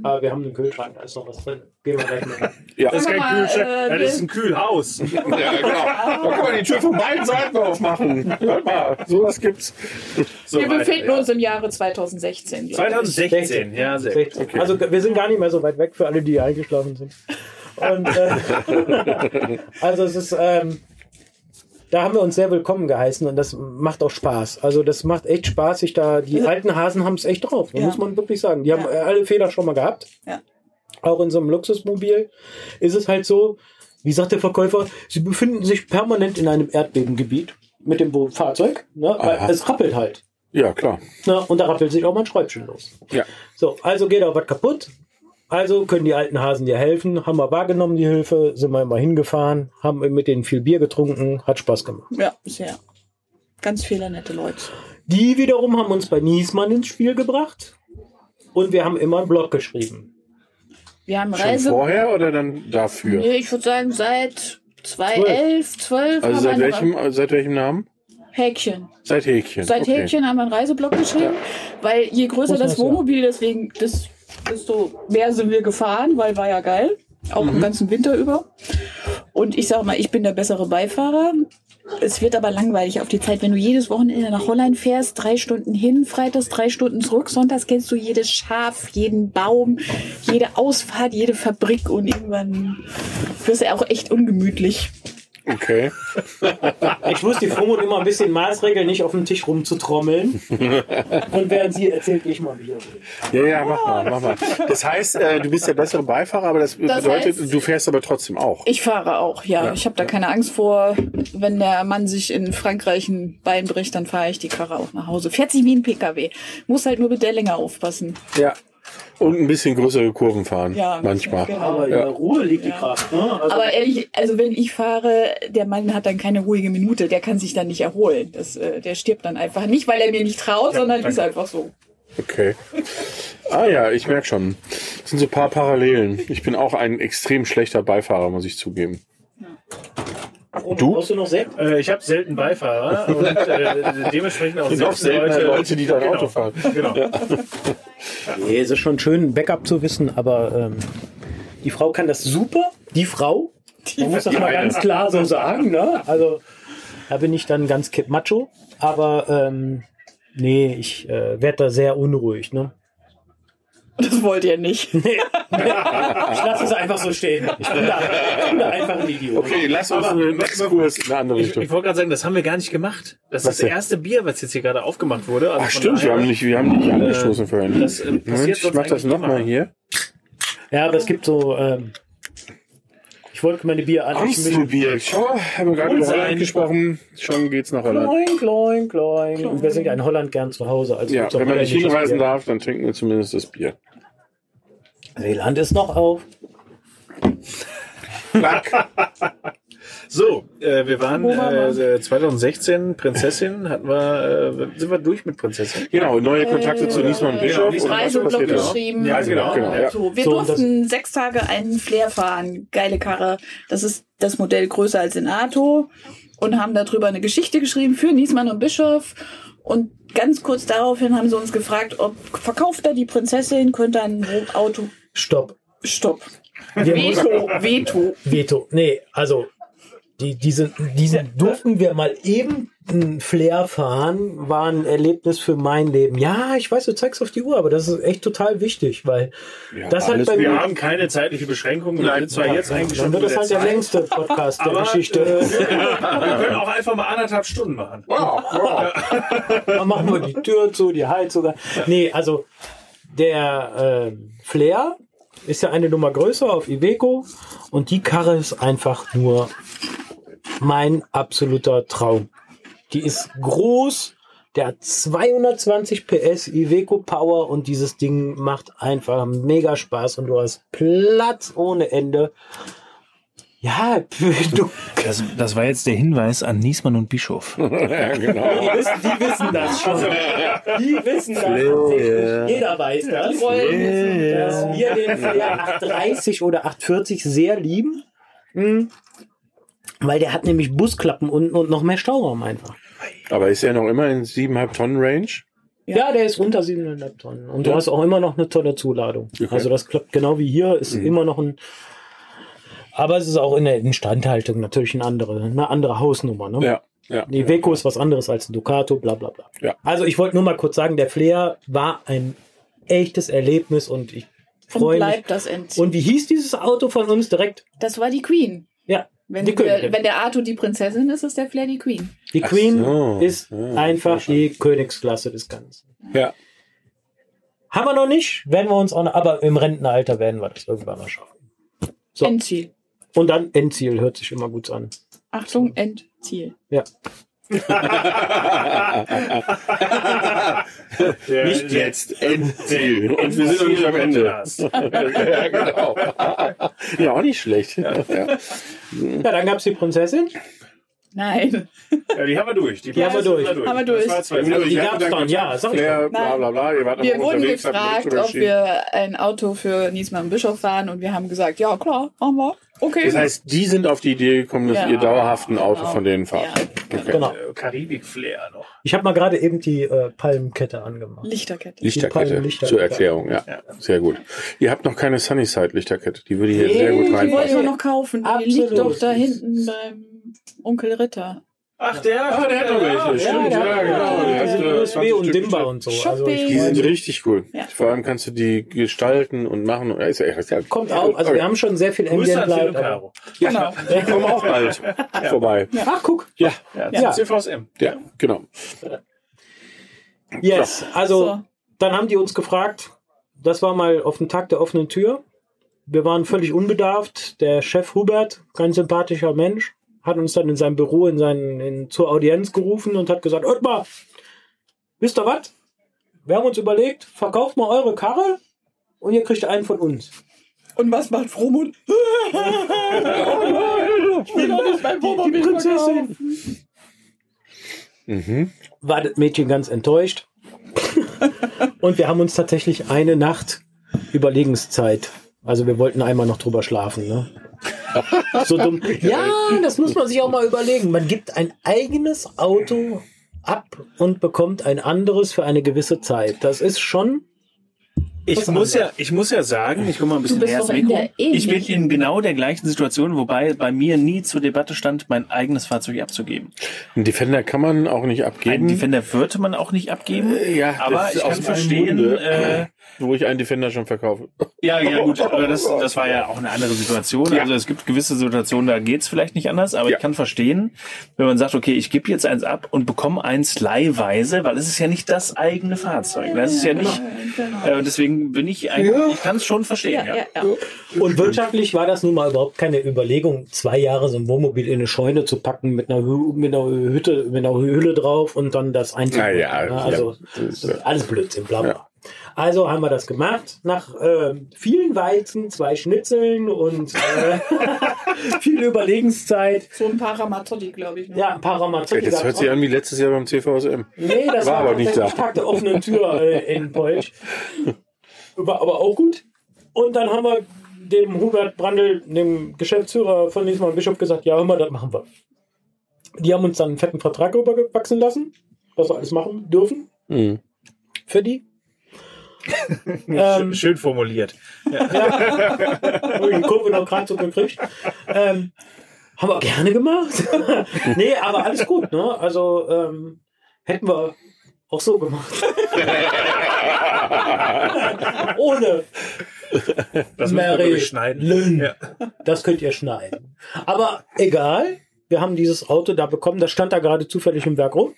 Aber wir haben einen Kühlschrank, da ist noch was drin. Gehen wir gleich mal. (laughs) Ja, Das ist kein Kühlschrank, äh, das ist ein Kühlhaus. (laughs) ja genau. Da kann man die Tür von beiden Seiten aufmachen. Hört mal, sowas gibt's. So Wir befinden ja. uns im Jahre 2016. glaub ich. 2016, ja, sehr gut. 16. Also wir sind gar nicht mehr so weit weg für alle, die eingeschlafen sind. Und, äh, (laughs) also es ist, ähm, da haben wir uns sehr willkommen geheißen und das macht auch Spaß. Also das macht echt Spaß, sich da, die alten Hasen haben es echt drauf, Ja. muss man wirklich sagen. Die haben Ja. alle Fehler schon mal gehabt. Ja. Auch in so einem Luxusmobil ist es halt so, wie sagt der Verkäufer, sie befinden sich permanent in einem Erdbebengebiet mit dem Fahrzeug, ne? es rappelt halt. Ja, klar. Ne? Und da rappelt sich auch mal ein Schräubchen los. Ja. So, also geht auch was kaputt. Also können die alten Hasen dir helfen. Haben wir wahrgenommen, die Hilfe, sind wir immer hingefahren, haben mit denen viel Bier getrunken, hat Spaß gemacht. Ja, sehr. Ganz viele nette Leute. Die wiederum haben uns bei Niesmann ins Spiel gebracht und wir haben immer einen Blog geschrieben. Wir haben Schon Reise. vorher oder dann dafür? Nee, ich würde sagen, seit 2011, 12 Also seit welchem, seit welchem Namen? Häkchen. Seit Häkchen. Seit okay. Häkchen haben wir einen Reiseblog geschrieben, weil je größer das. Wohnmobil, deswegen das, desto mehr sind wir gefahren, weil war ja geil. Auch Mhm. im ganzen Winter über. Und ich sag mal, ich bin der bessere Beifahrer. Es wird aber langweilig auf die Zeit, wenn du jedes Wochenende nach Holland fährst, drei Stunden hin, freitags drei Stunden zurück, sonntags kennst du jedes Schaf, jeden Baum, jede Ausfahrt, jede Fabrik und irgendwann wirst du auch echt ungemütlich. Okay. Ich muss die Vormut immer ein bisschen maßregeln, nicht auf dem Tisch rumzutrommeln. Und während sie erzählt, ich mal wieder. Ja, ja, mach mal, mach mal. Das heißt, äh, du bist der bessere Beifahrer, aber das, Das bedeutet, heißt- du fährst aber trotzdem auch. Ich fahre auch, ja. Ja. Ich habe da keine Angst vor. Wenn der Mann sich in Frankreich ein Bein bricht, dann fahre ich die Karre auch nach Hause. Fährt sich wie ein PKW. Muss halt nur mit der Länge aufpassen. Ja. Und ein bisschen größere Kurven fahren. Ja, manchmal. genau. Aber in Ja. der Ruhe liegt die Kraft. Ne? Also, Aber ehrlich, also wenn ich fahre, der Mann hat dann keine ruhige Minute, der kann sich dann nicht erholen. Das, äh, der stirbt dann einfach. Nicht, weil er mir nicht traut, sondern ist einfach so. Okay. Ah ja, ich merke schon. Es sind so ein paar Parallelen. Ich bin auch ein extrem schlechter Beifahrer, muss ich zugeben. Du? Brauchst du noch Sekt? Äh, ich habe selten Beifahrer (laughs) und äh, dementsprechend auch Noch seltener Leute, die dein genau, Auto fahren. Genau. Nee, es ist schon schön, ein Backup zu wissen, aber ähm, die Frau kann das super. Die Frau. Man muss das mal ganz klar so sagen. Ne? Also da bin ich dann ganz kipp macho. Aber ähm, nee, ich äh, werde da sehr unruhig. Ne? Das wollt ihr nicht. (laughs) Ich lasse es einfach so stehen. Ich bin da, ich bin da einfach ein Idiot. Okay, lass uns einen Exkurs in eine andere Ich, Richtung. ich wollte gerade sagen, das haben wir gar nicht gemacht. Das Was ist das erste Bier, was jetzt hier gerade aufgemacht wurde. Also Ach stimmt, wir haben nicht, wir haben nicht angestoßen vorhin. das, äh, passiert Moment, ich mach das nochmal hier. Ja, aber es gibt so. Ähm, ich wollte meine Bier an. Amstelbier. Schau, haben wir gerade über. Holland gesprochen. Schon geht's nach Holland. Kloing, kloing, kloing. Und wir sind ja in Holland gern zu Hause. Also Ja, wenn man nicht hinreisen darf, dann trinken wir zumindest das Bier. Seeland ist noch auf. Klack. (laughs) So, äh, wir waren äh, 2016 Prinzessin, hatten wir, äh, sind wir durch mit Prinzessin? Genau, neue Kontakte zu Niesmann und Bischof. Was Reiseblog geschrieben. Ja, genau. genau, ja. So, wir So, durften sechs Tage einen Flair fahren. Geile Karre. Das ist das Modell größer als in Arto. Und haben darüber eine Geschichte geschrieben für Niesmann und Bischof. Und ganz kurz daraufhin haben sie uns gefragt, ob verkauft er die Prinzessin, könnte ein Auto. Stopp. Stopp. Wir Veto, Veto. Veto. Nee, also die, diese, diese durften wir mal eben ein Flair fahren, war ein Erlebnis für mein Leben. Ja, ich weiß, du zeigst auf die Uhr, aber das ist echt total wichtig, weil Ja, das hat bei Wir mir. haben keine zeitliche Beschränkung. Wir sind zwar jetzt eigentlich Dann schon wird das halt der Zeit, längste Podcast der Geschichte. äh, (laughs) wir können auch einfach mal anderthalb Stunden machen. Dann machen wir die Tür zu, die Heizung. Nee, also der äh, Flair ist ja eine Nummer größer auf Iveco und die Karre ist einfach nur mein absoluter Traum. Die ist groß, der hat 220 PS Iveco Power und dieses Ding macht einfach mega Spaß und du hast Platz ohne Ende. Ja, (laughs) du, Das, das war jetzt der Hinweis an Niesmann und Bischof. (laughs) ja, genau. Die wissen, die wissen das schon. Die wissen das tatsächlich. Jeder weiß das. Die wollen wissen, Dass wir den Flair 830 oder 840 sehr lieben. Weil der hat nämlich Busklappen unten und noch mehr Stauraum einfach. Aber ist er noch immer in 7,5 Tonnen Range? Ja, der ist unter 700 Tonnen. Und du Ja. hast auch immer noch eine tolle Zuladung. Okay. Also das klappt genau wie hier, ist immer noch ein. Aber es ist auch in der Instandhaltung natürlich eine andere, eine andere Hausnummer. Ne? Ja. ja. Die Iveco ist was anderes als ein Ducato, bla bla bla. Ja. Also ich wollte nur mal kurz sagen, der Flair war ein echtes Erlebnis und ich freue mich. bleibt das Endziel. Und wie hieß dieses Auto von uns direkt? Das war die Queen. Ja, Wenn, die wir, Königin. wenn der Arthur die Prinzessin ist, ist der Flair die Queen. Die Ach Queen so. ist Ja, einfach die Königsklasse des Ganzen. ja. Haben wir noch nicht, werden wir uns auch noch, aber im Rentenalter werden wir das irgendwann mal schaffen. So. Endziel. Und dann Endziel hört sich immer gut an. Achtung, Endziel. Ja. (laughs) Nicht jetzt, Endziel. Und wir sind noch nicht am Ende. ja, genau. (laughs) Ja, auch nicht schlecht. Ja. Ja, dann gab's die Prinzessin. Nein. Ja, die haben wir durch. Die, haben wir durch. Haben wir durch. Das war zwei- Also die Ja, gab's dann ja, doch. bla bla bla. Ihr wart noch Wir wurden gefragt, ob wir ein Auto für Niesmann und Bischof fahren und wir haben gesagt, ja klar, machen wir. Okay. Das heißt, die sind auf die Idee gekommen, dass Ja. ihr dauerhaft ein Auto Genau. von denen fahrt. Ja. Okay. Genau. Äh, Karibik-Flair noch. Ich habe mal gerade eben die äh, Palmenkette angemacht. Lichterkette. Lichterkette Lichterkette. zur Erklärung, ja. Sehr gut. Ihr habt noch keine Sunnyside-Lichterkette. Die würde hier Nee, sehr gut die Die wollte ich reinpassen. auch noch kaufen. Die Absolut. liegt doch da hinten beim Onkel Ritter. Ach, der? Ah, der hat noch welche. Stimmt, ja, hat- genau. Der hat, äh, USB 20 und Stück Dimba und so. Also ich Die sind richtig cool. Ja. Vor allem kannst du die gestalten und machen. Ja, ist ja, ist ja Kommt auch, also wir haben schon sehr viel Ambient Light. Caro. ja, die kommen auch bald vorbei. Ach, guck. Ja, Ja, Ja. CVSM. ja, genau. Yes, also So. dann haben die uns gefragt, das war mal auf dem Tag der offenen Tür. Wir waren völlig unbedarft. Der Chef Hubert, ganz sympathischer Mensch, hat uns dann in seinem Büro in seinen, in, zur Audienz gerufen und hat gesagt, hört mal, wisst ihr was? Wir haben uns überlegt, verkauft mal eure Karre und ihr kriegt einen von uns. Und was macht Frohmund? (laughs) ich will doch nicht mein Wohnmobil verkaufen. Mhm. war das Mädchen ganz enttäuscht. (laughs) und wir haben uns tatsächlich eine Nacht Überlegenszeit. Also wir wollten einmal noch drüber schlafen. Ne? So dumm. Ja, das muss man sich auch mal überlegen. Man gibt ein eigenes Auto ab und bekommt ein anderes für eine gewisse Zeit. Das ist schon. Ich Was muss ja, ich muss ja sagen, ich komme mal ein bisschen näher doch ans in Mikro. Ich bin in genau der gleichen Situation, wobei bei mir nie zur Debatte stand, mein eigenes Fahrzeug abzugeben. Einen Defender kann man auch nicht Einen abgeben. Defender würde man auch nicht abgeben. ja, aber ich kann verstehen, äh, wo ich einen Defender schon verkaufe. Ja, ja, gut, aber das, das war ja auch eine andere Situation. Ja. Also es gibt gewisse Situationen, da geht's vielleicht nicht anders, aber Ja. ich kann verstehen, wenn man sagt, okay, ich gebe jetzt eins ab und bekomme eins leihweise, weil es ist ja nicht das eigene Fahrzeug. Das ist ja nicht, äh, deswegen bin ich eigentlich, ich kann es schon verstehen. Ja, Ja, ja, ja. Und wirtschaftlich war das nun mal überhaupt keine Überlegung, zwei Jahre so ein Wohnmobil in eine Scheune zu packen mit einer, Hü- mit einer Hütte, mit einer Hülle drauf und dann das einzubauen. Ja, ja? Also ja, das ist, ja. alles Blödsinn, bla bla. Also haben wir das gemacht. Nach ähm, vielen Weizen, zwei Schnitzeln und äh, (laughs) viel Überlegenszeit. So ein paar Ramazzotti, glaube ich. Ne? Ja, ein paar Ramazzotti. Das hört sich an wie letztes Jahr beim CVSM. Nee, das War war, aber nicht da. Tag der offenen Tür äh, in Polch. War aber auch gut. Und dann haben wir dem Hubert Brandl, dem Geschäftsführer von Niesmann Bischof, gesagt, ja, hör mal, das machen wir. Die haben uns dann einen fetten Vertrag rübergewachsen lassen, was wir alles machen dürfen Mhm. für die. (laughs) ähm, Schön formuliert. Hab (laughs) ich die Kurve noch gerade so gekriegt. Ähm, haben wir gerne gemacht. (laughs) nee, aber alles gut, ne? Also ähm, hätten wir auch so gemacht. Ohne Das Mary schneiden. Ja. Das könnt ihr schneiden. Aber egal, wir haben dieses Auto da bekommen. Das stand da gerade zufällig im Werk rum.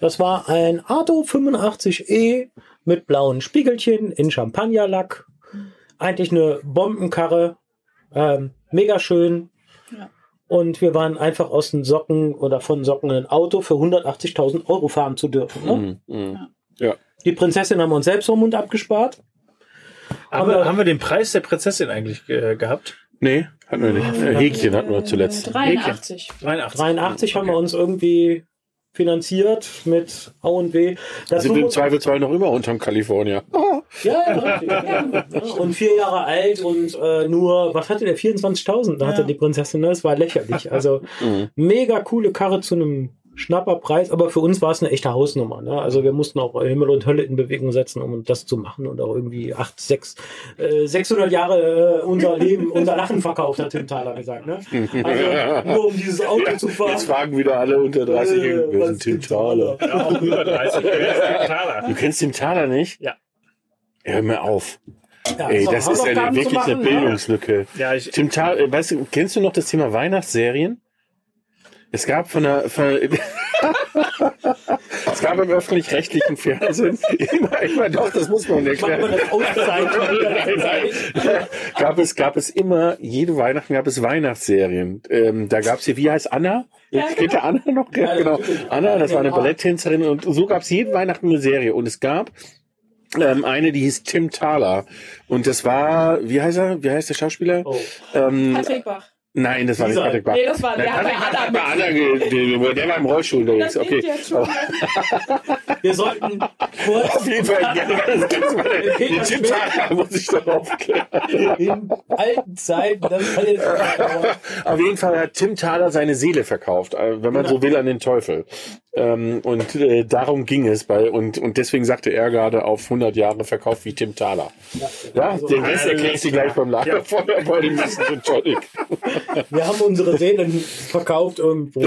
Das war ein Arto 85e mit blauen Spiegelchen in Champagnerlack. Eigentlich eine Bombenkarre. Ähm, mega schön. Ja. Und wir waren einfach aus den Socken oder von Socken ein Auto für 180.000 Euro fahren zu dürfen. Ne? Mhm. Mhm. Ja. Die Prinzessin haben wir uns selbst vom Mund abgespart. Haben wir, haben wir den Preis der Prinzessin eigentlich äh, gehabt? Nee, hatten wir nicht. Äh, Häkchen hatten wir zuletzt. 83. 83. 83 haben wir uns irgendwie finanziert mit A und B. Das Sind wir im Zweifelsfall noch immer unterm Kalifornier. ja, ja, richtig, ja. Und vier Jahre alt und äh, nur, was hatte der? 24.000 da hatte Ja. die Prinzessin. ne? Das war lächerlich. Also Mhm. mega coole Karre zu einem Schnapperpreis, aber für uns war es eine echte Hausnummer. Ne? Also wir mussten auch Himmel und Hölle in Bewegung setzen, um das zu machen und auch irgendwie acht, sechs, äh, 600 Jahre äh, unser Leben, unser Lachen verkauft, hat Tim Thaler gesagt. Ne? Also nur um dieses Auto zu fahren. Jetzt fragen wieder alle unter 30. Äh, Wer was ist Tim Thaler? Ja, auch über 30. Wer ist der Taler? Du kennst Tim Thaler nicht? Ja. Hör mir auf. Ja, Ey, das ist eine, wirklich eine machen, ne? Bildungslücke. Ja, ich, Tim Thaler, äh, weißt du, kennst du noch das Thema Weihnachtsserien? Es gab von der, von, es gab im öffentlich-rechtlichen Fernsehen immer, immer doch, das muss man erklären. (laughs) gab es, gab es immer, jede Weihnachten gab es Weihnachtsserien. Ähm, da gab es hier, wie heißt Anna? Ja, Kennt ihr Anna noch? Ja, genau. Anna, das war eine. Balletttänzerin und so gab es jeden Weihnachten eine Serie. Und es gab ähm, eine, die hieß Tim Thaler. Und das war, wie heißt er? Wie heißt der Schauspieler? Oh. Ähm, Patrick Bach. Nein, das war nicht Patrick Bach. Nee, das war, der hat bei Patrick bei Anna ge- der war im Rollstuhl unterwegs. Okay. schon. (laughs) Wir sollten kurz Auf jeden Fall, war der, den Tim Thaler muss ich doch aufklären. in alten Zeiten, das kann jetzt. Auf jeden Fall hat Tim Thaler seine Seele verkauft, äh, wenn man so will, an den Teufel. Ähm, und äh, darum ging es bei und und deswegen sagte er gerade auf 100 Jahre verkauft wie Tim Thaler. Ja, den Rest erklärst du gleich beim Lagerfeuer bei dem nächsten Tonic. Wir haben unsere Seelen verkauft irgendwo,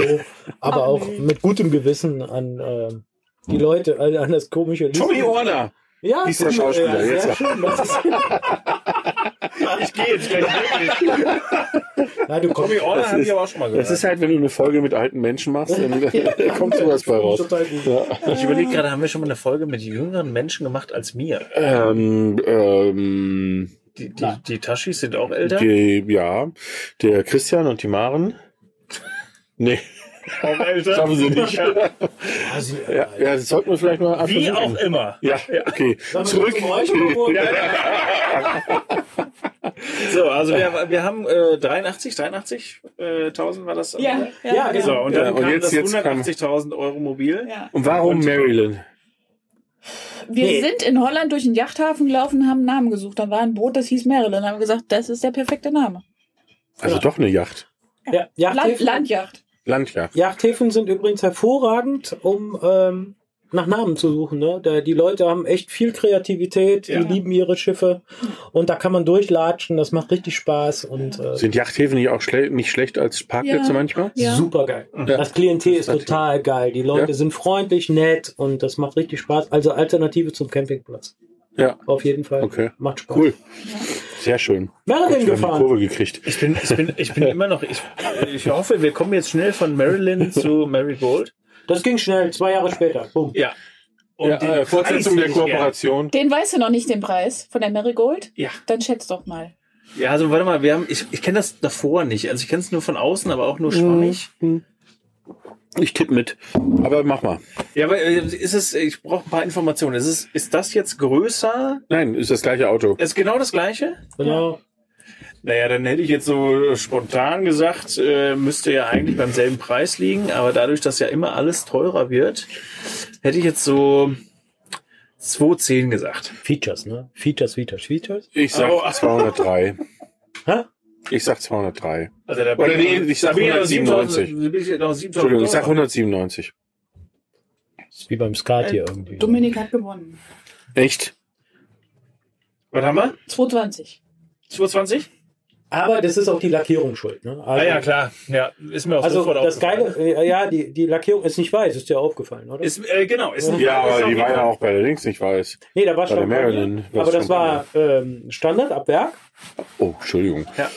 aber auch mit gutem Gewissen an ähm, die Leute, also an das komische Lied. Tommy Orner. Ja, ist der Schauspieler? Ja, Jetzt schön. Das ist, (laughs) Ich gehe jetzt gleich wirklich. na, du kommst. Tommy Orner habe ich aber auch schon mal gehört. Das ist halt, wenn du eine Folge mit alten Menschen machst, dann (laughs) (laughs) kommt sowas bei raus. Gut. ich überlege gerade, haben wir schon mal eine Folge mit jüngeren Menschen gemacht als mir? Ähm, ähm, Die, die, die Taschis sind auch älter? die, ja, der Christian und die Maren. Nee, auch älter. haben sie nicht. ja, ja, das sollten wir vielleicht mal Wie versuchen. auch immer. Ja, okay. Zurück. (laughs) So, also wir, wir haben äh, 83, 83 äh, 1000 war das? Ja, ja, Ja, genau. So, und dann Ja, und kam jetzt- das jetzt kam- 180.000 Euro Mobil. Ja. Und warum Maryland? Wir Nee. sind in Holland durch den Yachthafen gelaufen und haben einen Namen gesucht. Da war ein Boot, das hieß Maryland. Da haben wir gesagt, das ist der perfekte Name. Also doch eine Yacht. Ja, Land, Yachthäfen, Landjacht. Landjacht. Yachthäfen sind übrigens hervorragend, um ähm, nach Namen zu suchen. Ne? Da, die Leute haben echt viel Kreativität, Ja. die lieben ihre Schiffe und da kann man durchlatschen, das macht richtig Spaß und äh, Sind Yachthäfen nicht auch schle nicht schlecht als Parkplätze Ja. manchmal? Ja. super geil. Ja. Das Klientel ist Das ist total geil. Die Leute Ja. sind freundlich, nett und das macht richtig Spaß. Also Alternative zum Campingplatz. Ja. Auf jeden Fall. Okay. Macht Spaß. Cool. Sehr schön. Haben die gefahren. Kurve gekriegt. Ich bin, ich bin, ich bin (laughs) immer noch, ich, ich hoffe, wir kommen jetzt schnell von Marilyn zu Marigold. Das ging schnell, zwei Jahre später. Boom. Ja. Und Ja, äh, Fortsetzung der ich Kooperation. Den weißt du noch nicht, den Preis von der Marigold? Ja. Dann schätz doch mal. Ja, also warte mal, wir haben, ich, ich kenne das davor nicht. Also ich kenne es nur von außen, aber auch nur schwammig. Ich tippe mit. Aber mach mal. Ja, aber äh, ist es, ich brauche ein paar Informationen. Ist, es, ist das jetzt größer? Nein, ist das gleiche Auto. Ist genau das gleiche? Genau. Naja, dann hätte ich jetzt so spontan gesagt, äh, müsste ja eigentlich beim selben Preis liegen, aber dadurch, dass ja immer alles teurer wird, hätte ich jetzt so 2,10 gesagt. Features, ne? Features, Features, Features. Ich sag Oh. (laughs) 203. Hä? Ich sag 203. Also da Oder nee, ich sag da bin 197. 7000 bin ich noch 7000 Entschuldigung, ich sag Euro. 197. Ist wie beim Skat hier irgendwie. Dominik hat gewonnen. Echt? Was haben wir? 220. 220? Aber das ist auch die Lackierung schuld, ne? Also, Ah ja, klar. Ja, ist mir auch Also sofort das aufgefallen. Geile, äh, ja, die, die Lackierung ist nicht weiß, ist dir aufgefallen, oder? Ist, äh, genau. Ist nicht Ja, ist aber die war ja auch bei der Links nicht weiß. nee, da war bei der Marilyn war aber das war ähm, Standard ab Werk. Oh, Entschuldigung. Ja.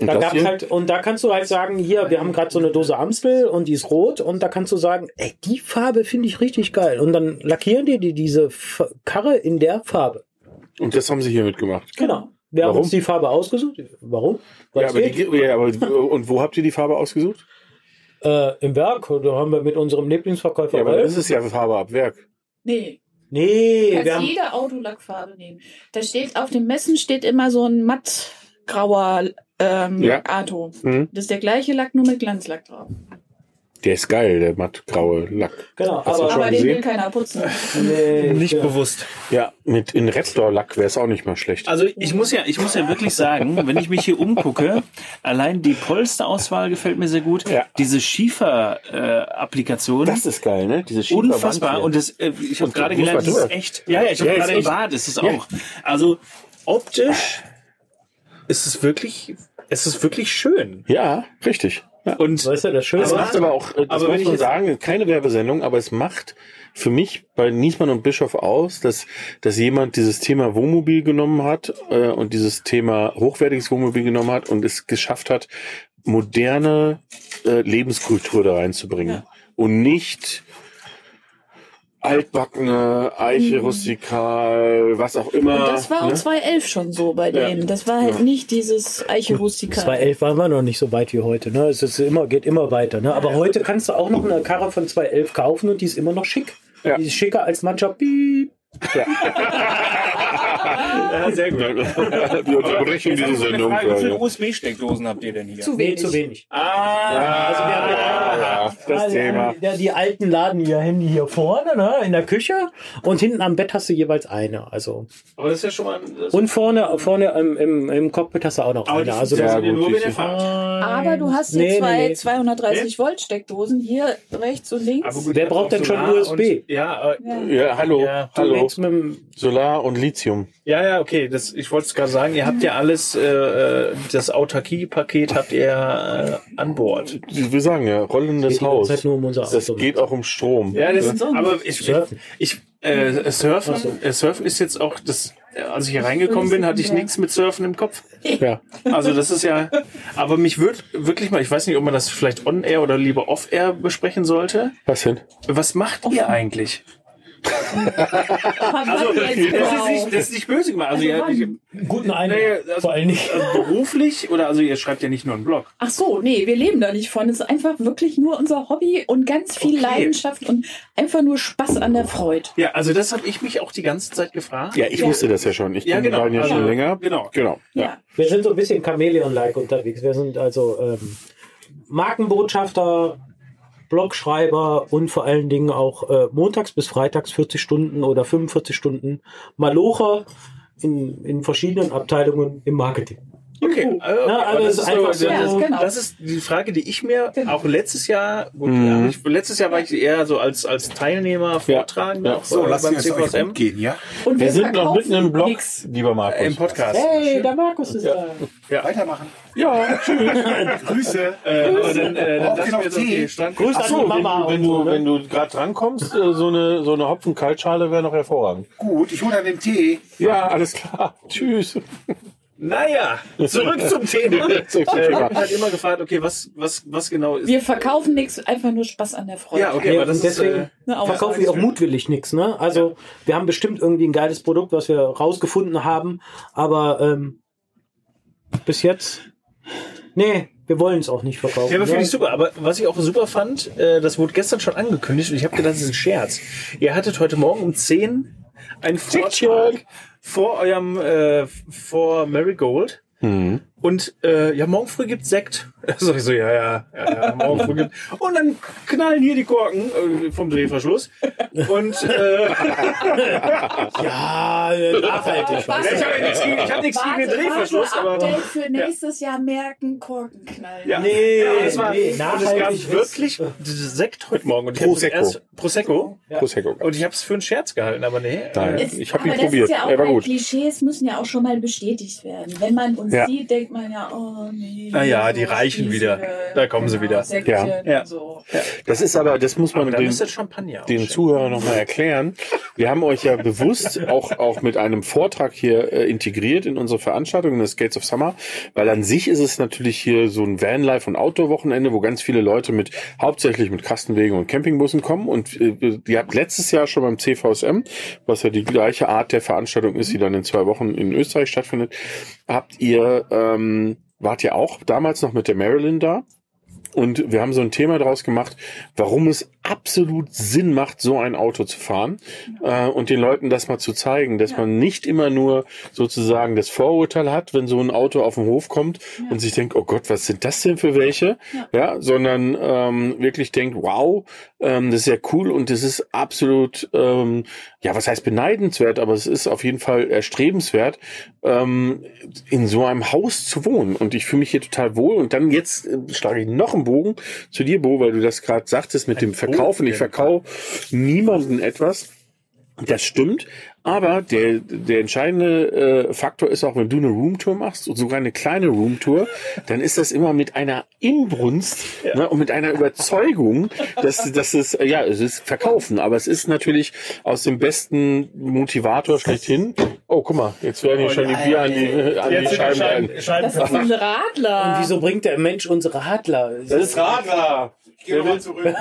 Und Da gab's halt, und da kannst du halt sagen, hier, wir haben gerade so eine Dose Amstel und die ist rot und da kannst du sagen, ey, die Farbe finde ich richtig geil. Und dann lackieren die, die diese F Karre in der Farbe. Und das haben sie hier mitgemacht. Genau. Wir haben Warum? uns die Farbe ausgesucht. Warum? Weil Ja, aber die, ja, aber, und wo habt ihr die Farbe ausgesucht? äh, Im Werk, da haben wir mit unserem Lieblingsverkäufer Ja, aber das ist ja Farbe ab Werk. Nee. Nee, Du wir kannst haben, jede Autolackfarbe nehmen. Da steht auf dem Messen steht immer so ein mattgrauer ähm, Ja. Arto. Mhm. Das ist der gleiche Lack, nur mit Glanzlack drauf. Der ist geil, der mattgraue Lack. genau, Hast aber schon Aber den will keiner putzen. nee, Nicht genau. bewusst. Ja, mit in Repstor-Lack wäre es auch nicht mal schlecht. Also ich muss ja, ich muss ja wirklich sagen, wenn ich mich hier umgucke, allein die Polsterauswahl gefällt mir sehr gut. Ja. Diese Schiefer-Applikation. das ist geil, ne? Diese unfassbar. Schieferwand Und das, äh, ich habe gerade gelernt, das ist echt. Ja, ja, ich habe Ja, gerade im echt. Bad, ist es Ja. auch. Also optisch ist es wirklich, es ist wirklich schön. Ja, richtig. Ja. Und Weißt du, das Schöne Es macht aber auch, das aber wenn muss ich man jetzt- sagen, keine Werbesendung, aber es macht für mich bei Niesmann und Bischof aus, dass, dass jemand dieses Thema Wohnmobil genommen hat äh, und dieses Thema hochwertiges Wohnmobil genommen hat und es geschafft hat, moderne äh, Lebenskultur da reinzubringen. Ja. Und nicht altbackene, Eiche rustikal, was auch immer. Und das war auch ne? 2011 schon so bei Ja. denen. Das war halt Ja. nicht dieses Eiche rustikal. 2011 waren wir noch nicht so weit wie heute. Ne? Es ist immer, geht immer weiter. Ne? Aber heute kannst du auch noch eine Karre von 2011 kaufen und die ist immer noch schick. Ja. Die ist schicker als mancher Piep. Ja, (laughs) sehr gut. Wir unterbrechen diese Sendung. Frage, wie viele USB-Steckdosen habt ihr denn hier? Zu Nee, wenig. zu wenig. Ah, Also wir haben Ja, das Also, Thema. Ja, die alten laden ihr Handy hier vorne, ne, in der Küche und hinten am Bett hast du jeweils eine. Also aber das ist ja schon mal. Das und vorne, vorne im, im, im Cockpit hast du auch noch aber die eine. Also funktionieren ja, nur gut, mit der die- Fahrt. Aber du hast hier Nee, nee, zwei nee. 230 Volt Steckdosen hier rechts und links. Aber gut, Wer braucht auch denn schon Solar USB? Und, ja, äh, Ja, hallo, Ja, du hallo. Solar und Lithium. Ja, ja, okay. Das, ich wollte es gerade sagen. Ihr habt ja alles, äh, äh, das Autarkie-Paket habt ihr äh, an Bord. Wir sagen ja, rollendes Haus. Zeit nur um unser Das Auto. geht auch um Strom. Ja, das, aber ich, ich, Surfen. ich äh, Surfen, äh, Surfen ist jetzt auch das. Als ich hier reingekommen bin, hatte ich nichts mit Surfen im Kopf. Ja. Also das ist ja, aber mich würde wirklich mal, ich weiß nicht, ob man das vielleicht on-air oder lieber off-air besprechen sollte. Was denn? Was macht ihr eigentlich? Also, Also, das ist nicht, das ist nicht böse gemacht. Also, ihr, ich, guten Eindruck. nee, also, vor allen Dingen. also beruflich oder also ihr schreibt ja nicht nur einen Blog. Ach so, nee, wir leben da nicht von. Es ist einfach wirklich nur unser Hobby und ganz viel Okay. Leidenschaft und einfach nur Spaß an der Freude. Ja, also das habe ich mich auch die ganze Zeit gefragt. Ja, ich Ja. wusste das ja schon. Ich Ja, genau. ja schon Also, länger. genau. Genau. Ja. Ja. Wir sind so ein bisschen Chamäleon-like unterwegs. Wir sind also ähm, Markenbotschafter, Blogschreiber und vor allen Dingen auch äh, montags bis freitags 40 Stunden oder 45 Stunden Malocher in, in verschiedenen Abteilungen im Marketing. Okay, äh, okay. Ja, also aber es ist einfach so- das, Ja, genau. das ist die Frage, die ich mir Genau. auch letztes Jahr, gut, Mhm. ja, ich, letztes Jahr war ich eher so als als Teilnehmer Vortragender Ja. auch, So, äh, lass uns euch CVSM gehen, ja? Und Wir sind noch mitten im Blog, Nix. lieber Markus. im Podcast. Hey, der Markus ist da. Weitermachen. Ja, (laughs) tschüss. Grüße. Äh, aber dann, äh, dann jetzt, okay, Tee? Strand Grüß Ach an so, die wenn, Mama. du- wenn du, ne? wenn du gerade drankommst, äh, so eine, so eine Hopfen-Kaltschale wäre noch hervorragend. Gut, ich hole dann den Tee. Ja, alles klar. Tschüss. Naja, zurück zum Thema. (laughs) Zurück zum Äh, ich Thema. habe halt immer gefragt, okay, was, was, was genau ist. Wir verkaufen nichts, einfach nur Spaß an der Freude. ja, okay, Ja, aber das deswegen ist. Eine verkaufen wir auch mutwillig nichts. Ne? Also wir haben bestimmt irgendwie ein geiles Produkt, was wir rausgefunden haben, aber ähm, bis jetzt, nee, wir wollen es auch nicht verkaufen. Äh, ja, aber finde ne? ich super. Aber was ich auch super fand, äh, das wurde gestern schon angekündigt und ich habe gedacht, das ist ein Scherz. Ihr hattet heute Morgen um 10 einen Vortrag vor eurem, äh, vor Marigold. Mhm. Und äh, ja, morgen früh gibt's Sekt. Sag (laughs) ich so, ja, ja, ja, ja morgen früh gibt. Und dann knallen hier die Korken äh, vom Drehverschluss. Und äh, (laughs) Ja, äh, nachhaltig. ich habe ja nichts gegen, ich hab nichts gegen den Drehverschluss, aber Update für nächstes Jahr merken, Korken knallen. ja, Nee, ja, es war, nee, und es nachhaltig gab wirklich Sekt heute Morgen. Und Prosecco. Erst, Prosecco. Prosecco. Und ich habe es für einen Scherz gehalten, aber nee. Nein. Äh, Es- Ich hab aber ihn das probiert. Ist ja auch Er war gut. Klischees müssen ja auch schon mal bestätigt werden. Wenn man uns Ja. sieht, denkt man ja, oh nee. Ah ja, die Reichen wieder. Da kommen sie wieder. Säckchen Ja. Ja. So. Das ist aber, das muss man den, den. Zuhörern nochmal erklären. Wir haben euch ja bewusst auch, auch mit einem Vortrag hier äh, integriert in unsere Veranstaltung, in das Gates of Summer, weil an sich ist es natürlich hier so ein Vanlife- und Outdoor-Wochenende, wo ganz viele Leute mit, hauptsächlich mit Kastenwegen und Campingbussen kommen und äh, ihr habt letztes Jahr schon beim CVSM, was ja die gleiche Art der Veranstaltung ist, die dann in zwei Wochen in Österreich stattfindet, habt ihr, ähm, wart ihr auch damals noch mit der Marilyn da? Und wir haben so ein Thema daraus gemacht, warum es absolut Sinn macht, so ein Auto zu fahren äh, und den Leuten das mal zu zeigen, dass man nicht immer nur sozusagen das Vorurteil hat, wenn so ein Auto auf den Hof kommt und sich denkt, oh Gott, was sind das denn für welche? Ja, sondern ähm, wirklich denkt, wow, ähm, das ist ja cool und das ist absolut, ähm, ja, was heißt beneidenswert, aber es ist auf jeden Fall erstrebenswert, ähm, in so einem Haus zu wohnen. Und ich fühle mich hier total wohl. Und dann jetzt äh, schlage ich noch einen Bogen zu dir, Bo, weil du das gerade sagtest mit dem Verkaufen. Ich verkaufe niemanden etwas. Das stimmt, aber der, der entscheidende äh, Faktor ist auch, wenn du eine Roomtour machst und sogar eine kleine Roomtour, dann ist das immer mit einer Inbrunst ne, und mit einer Überzeugung, dass, dass es, äh, ja, es ist Verkaufen, aber es ist natürlich aus dem besten Motivator schlechthin. Oh, guck mal, jetzt werden hier schon die Bier an die, an die. Scheiben Das ist ein Radler. Und wieso bringt der Mensch unsere Radler? Das ist Radler. Ich gehe nochmal zurück. (laughs)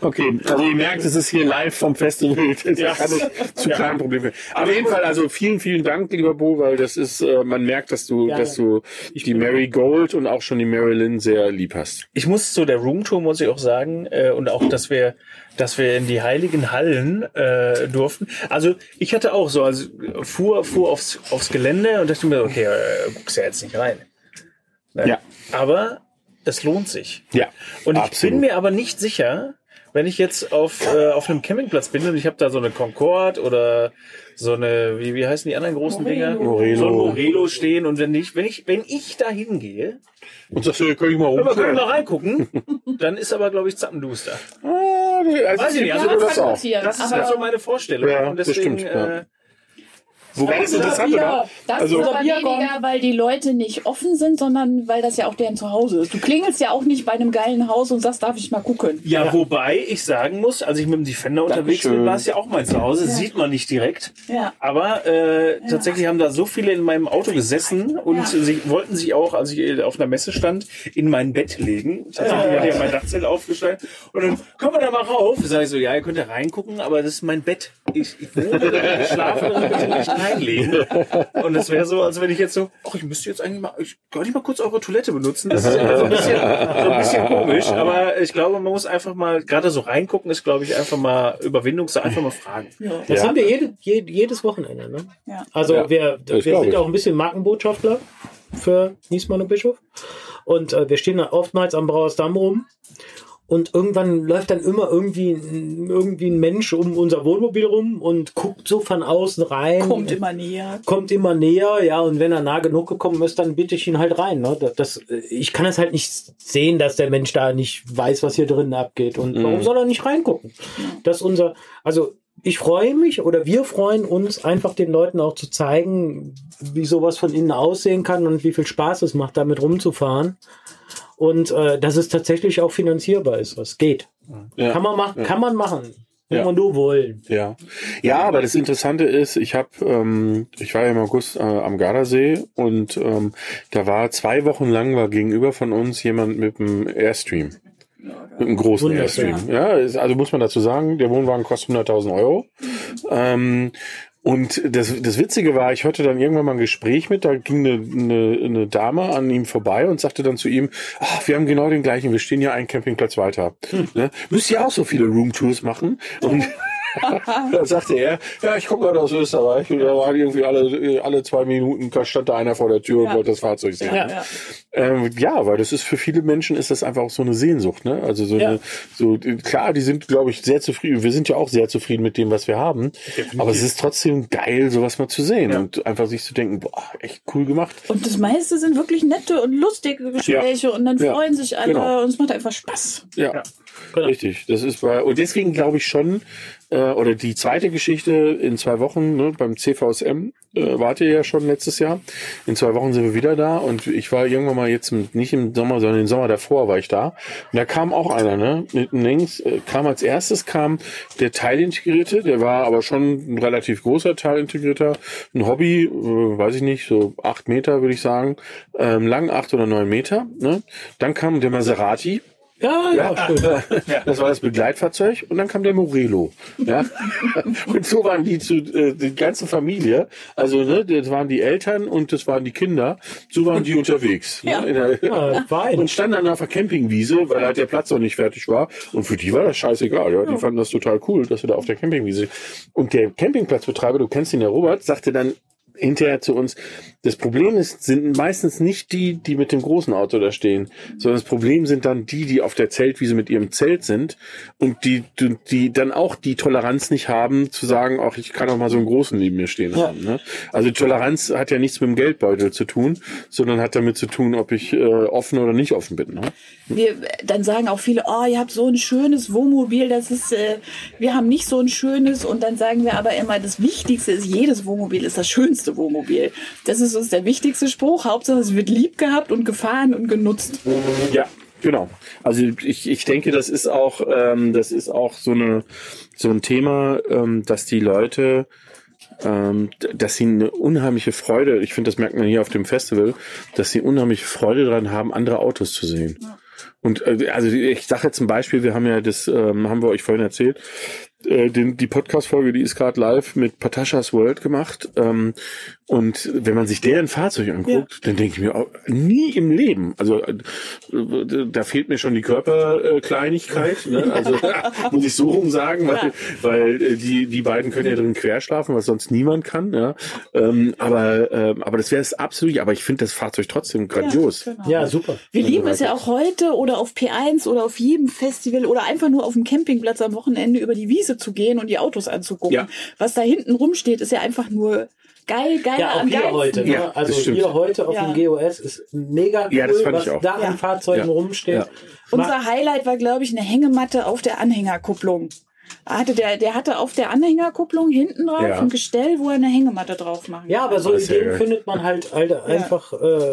Okay, also ihr merkt, es ist hier live vom Festival. (laughs) Das Ja. kann nicht zu kleinen Problemen führen. Aber auf jeden Fall, also vielen, vielen Dank, lieber Bo, weil das ist, äh, man merkt, dass du, Gerne. dass du die Mary Gold und auch schon die Marilyn sehr lieb hast. Ich muss zu der Roomtour, muss ich auch sagen, äh, und auch, dass wir, dass wir in die heiligen Hallen äh, durften. Also ich hatte auch so, also fuhr, fuhr aufs, aufs Gelände und dachte mir, okay, äh, guckst ja jetzt nicht rein. Ne? Ja. Aber es lohnt sich. Ja, Und ich absolut. bin mir aber nicht sicher, wenn ich jetzt auf, äh, auf einem Campingplatz bin und ich habe da so eine Concorde oder so eine, wie, wie heißen die anderen großen Dinger? Morelo. So ein Morelo stehen und wenn ich, wenn ich, wenn ich da hingehe, Und sagst du, kann ich mal aber können wir reingucken, dann ist aber, glaube ich, Zappenduster. Ah, nee, also Weiß ich nicht, also ja, das das auch. passieren. Das ist aber halt so meine Vorstellung. Ja, und das deswegen, stimmt, ja. äh, Wobei das interessant war. Das Also- ist aber weniger, weil die Leute nicht offen sind, sondern weil das ja auch deren Zuhause ist. Du klingelst ja auch nicht bei einem geilen Haus und sagst, darf ich mal gucken. ja, wobei ich sagen muss, als ich mit dem Defender unterwegs bin, Dankeschön. war es ja auch mein Zuhause. Sieht man nicht direkt. Ja. Aber äh, tatsächlich haben da so viele in meinem Auto gesessen und Ja. sie wollten sich auch, als ich auf einer Messe stand, in mein Bett legen. Tatsächlich hatte ich ja mein Dachzelt aufgestellt. Und dann kommen wir da mal rauf. Sag ich so, ja, ihr könnt da reingucken, aber das ist mein Bett. Ich, ich wohne da, ich schlafe nicht reinlegen. (laughs) Und es wäre so, als wenn ich jetzt so, ach, ich müsste jetzt eigentlich mal, ich kann ich mal kurz eure Toilette benutzen. Das ist ja so ein bisschen, so ein bisschen komisch. Aber ich glaube, man muss einfach mal, gerade so reingucken, ist, glaube ich, einfach mal Überwindung, so einfach mal fragen. Das Ja. haben wir jede, je, jedes Wochenende. Ne? Ja. Also Ja, wir, wir sind ich. auch ein bisschen Markenbotschafter für Niesmann und Bischof. Und äh, wir stehen da oftmals am Brauersdamm rum. Und irgendwann läuft dann immer irgendwie, ein- irgendwie ein Mensch um unser Wohnmobil rum und guckt so von außen rein. Kommt immer näher. kommt immer näher, ja, und wenn er nah genug gekommen ist, dann bitte ich ihn halt rein. Ne? Das, ich kann es halt nicht sehen, dass der Mensch da nicht weiß, was hier drinnen abgeht. Und Mhm. warum soll er nicht reingucken? Das ist unser, also ich freue mich oder wir freuen uns, einfach den Leuten auch zu zeigen, wie sowas von innen aussehen kann und wie viel Spaß es macht, damit rumzufahren. Und äh, dass es tatsächlich auch finanzierbar ist, was geht. Ja. Kann man machen, kann man machen. Muss Ja. man nur wollen. Ja, ja, aber das Interessante ist, ich habe, ähm, ich war ja im August äh, am Gardasee und ähm, da war zwei Wochen lang war gegenüber von uns jemand mit einem Airstream. Mit einem großen. Airstream. Ja, ist, also muss man dazu sagen, der Wohnwagen kostet 100.000 Euro. Ähm, und das, das Witzige war, ich hatte dann irgendwann mal ein Gespräch mit, da ging eine, eine, eine Dame an ihm vorbei und sagte dann zu ihm, ach, wir haben genau den gleichen, wir stehen ja einen Campingplatz weiter. Ne? Müsst ihr auch so viele Roomtours machen? Und (laughs) (laughs) dann sagte er, ja, ich komme gerade aus Österreich und da waren irgendwie alle, alle zwei Minuten da stand da einer vor der Tür und Ja. wollte das Fahrzeug sehen. Ja. Ja. Ähm, ja, weil das ist für viele Menschen ist das einfach auch so eine Sehnsucht, ne? Also so Ja. eine, so klar, die sind, glaube ich, sehr zufrieden. Wir sind ja auch sehr zufrieden mit dem, was wir haben. Aber es ist trotzdem geil, sowas mal zu sehen und einfach sich zu denken, boah, echt cool gemacht. Und das meiste sind wirklich nette und lustige Gespräche und dann Ja. freuen sich alle Genau. und es macht einfach Spaß. Ja, Genau. richtig. Das ist bei und deswegen glaube ich schon äh, oder die zweite Geschichte in zwei Wochen ne, beim CVSM äh, wart ihr ja schon letztes Jahr. In zwei Wochen sind wir wieder da und ich war irgendwann mal jetzt nicht im Sommer, sondern im Sommer davor war ich da und da kam auch einer, ne, mit links äh, kam als erstes kam der Teilintegrierte, der war aber schon ein relativ großer Teilintegrierter, ein Hobby, äh, weiß ich nicht, so acht Meter würde ich sagen, ähm, lang acht oder neun Meter. Ne? Dann kam der Maserati, Ja, ja, schön. das war das Begleitfahrzeug und dann kam der Morelo. Ja? (laughs) Und so waren die zu äh, die ganze Familie. Also ne, das waren die Eltern und das waren die Kinder. So waren die unterwegs. Ja. Ne, in der, Ja, und standen dann auf der Campingwiese, weil halt der Platz noch nicht fertig war. Und für die war das scheißegal. Ja? Die fanden das total cool, dass wir da auf der Campingwiese. Und der Campingplatzbetreiber, du kennst ihn ja, Robert, sagte dann hinterher zu uns, das Problem ist, sind meistens nicht die, die mit dem großen Auto da stehen, sondern das Problem sind dann die, die auf der Zeltwiese mit ihrem Zelt sind und die, die, die dann auch die Toleranz nicht haben, zu sagen, ach, ich kann auch mal so einen großen neben mir stehen haben. Ne? Also Toleranz hat ja nichts mit dem Geldbeutel zu tun, sondern hat damit zu tun, ob ich äh, offen oder nicht offen bin. Ne? Wir, dann sagen auch viele, oh, ihr habt so ein schönes Wohnmobil, das ist, äh, wir haben nicht so ein schönes und dann sagen wir aber immer, das Wichtigste ist, jedes Wohnmobil ist das schönste Wohnmobil. Das ist uns der wichtigste Spruch. Hauptsache, es wird lieb gehabt und gefahren und genutzt. Ja, genau. Also ich, ich denke, das ist auch, ähm, das ist auch so eine so ein Thema, ähm, dass die Leute ähm, dass sie eine unheimliche Freude, ich finde, das merkt man hier auf dem Festival, dass sie unheimliche Freude daran haben, andere Autos zu sehen. Und äh, also ich sage jetzt ein Beispiel, wir haben ja das, ähm, haben wir euch vorhin erzählt, äh, den, die Podcast-Folge, die ist gerade live mit Patashas World gemacht. Ähm, und wenn man sich deren Fahrzeug anguckt, dann denke ich mir auch, nie im Leben. Also äh, da fehlt mir schon die Körperkleinigkeit. Ne? Also muss ich so rum sagen, weil, weil äh, die, die beiden können ja drin querschlafen, was sonst niemand kann. Ja? Ähm, aber, ähm, aber das wäre es absolut. Aber ich finde das Fahrzeug trotzdem grandios. genau. Ja, super. Wir lieben es ja auch heute oder auf P1 oder auf jedem Festival oder einfach nur auf dem Campingplatz am Wochenende über die Wiese zu gehen und die Autos anzugucken. Ja. Was da hinten rumsteht, ist ja einfach nur geil, geil Ja, auch am hier heute. Ne? Ja, also stimmt. hier heute auf Ja. dem GOS ist mega cool, Ja, das fand was ich auch. da Ja. an Fahrzeugen Ja. rumsteht. Ja. Unser Highlight war, glaube ich, eine Hängematte auf der Anhängerkupplung. Hatte der, der hatte auf der Anhängerkupplung hinten drauf Ja. ein Gestell, wo er eine Hängematte drauf machen Ja, aber so Ideen findet man halt, halt einfach äh,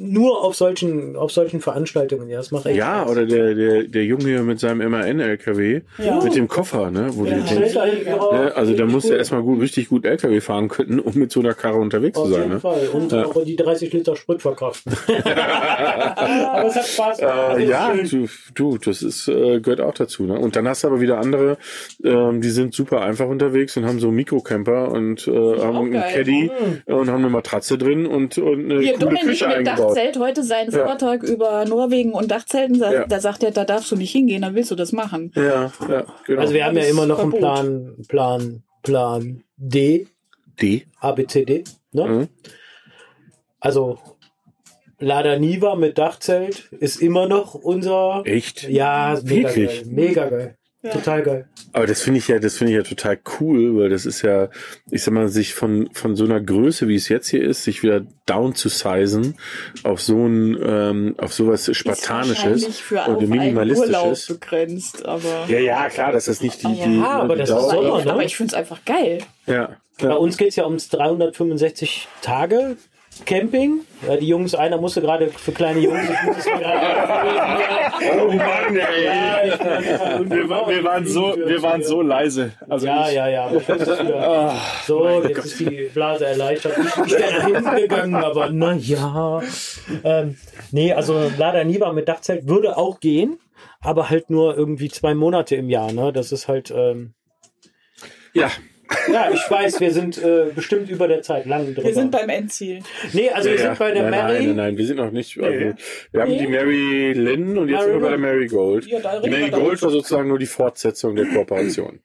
nur auf solchen, auf solchen Veranstaltungen. Ja, das macht echt Ja, Spaß. oder der, der, der Junge hier mit seinem MAN-LKW, Ja. mit dem Koffer, ne? Wo Ja, hinten drauf. ne? Also da musst du erstmal gut, richtig gut LKW fahren können, um mit so einer Karre unterwegs Auf zu sein. jeden Ne? Fall. Und Ja. auch die 30 Liter Sprit verkraften. (laughs) aber es hat Spaß gemacht. Äh, Also ja, du, du, das ist, äh, gehört auch dazu. Ne? Und dann hast du aber wieder andere, ähm, die sind super einfach unterwegs und haben so Mikrocamper und äh, haben einen. Caddy und haben eine Matratze drin und, und eine Hier, coole Küche eingebaut. Dachzelt heute seinen Ja. Vortrag über Norwegen und Dachzelten. Da, Ja. da sagt er, da darfst du nicht hingehen, dann willst du das machen. Ja, ja, genau. Also wir haben ja immer noch einen Verbot. Plan, Plan, Plan D, die. ABCD. Ne? Mhm. Also Lada Niva mit Dachzelt ist immer noch unser. Echt? Ja, mega Wirklich? geil. Mega geil. Total geil. Aber das finde ich ja, das finde ich ja total cool, weil das ist ja, ich sag mal, sich von, von so einer Größe, wie es jetzt hier ist, sich wieder down zu sizen auf so ein, ähm, auf sowas Ist Spartanisches einen Minimalistisches. Urlaub begrenzt, aber. Ja, ja, klar, das ist nicht die, die, Ja, aber die das ist Dauer. Sommer, aber, ne? aber ich finde es einfach geil. Ja. Bei ja. uns geht's ja ums 365 Tage Camping. Ja, die Jungs, einer musste gerade für kleine Jungs. Oh Mann, Ja, ey. Wir, war, wir, waren so, wir waren so leise. Also Ja, ja, ja. wieder, so, jetzt ist die Blase erleichtert. Ich, wäre nach hinten gegangen, aber naja. Ähm, nee, also Lada Niva mit Dachzelt würde auch gehen, aber halt nur irgendwie zwei Monate im Jahr. Ne? Das ist halt. Ähm, Ja. Ja, ich weiß, wir sind äh, bestimmt über der Zeit lang drüber. Wir sind beim Endziel. nee, also wir ja, sind bei der nein, Mary. Nein, nein, nein, wir sind noch nicht. Also, wir haben Nee. die Mary Lynn und jetzt Mary sind wir bei der. Mary Gold. Ja, die Mary wir. Gold war sozusagen nur die Fortsetzung der Kooperation.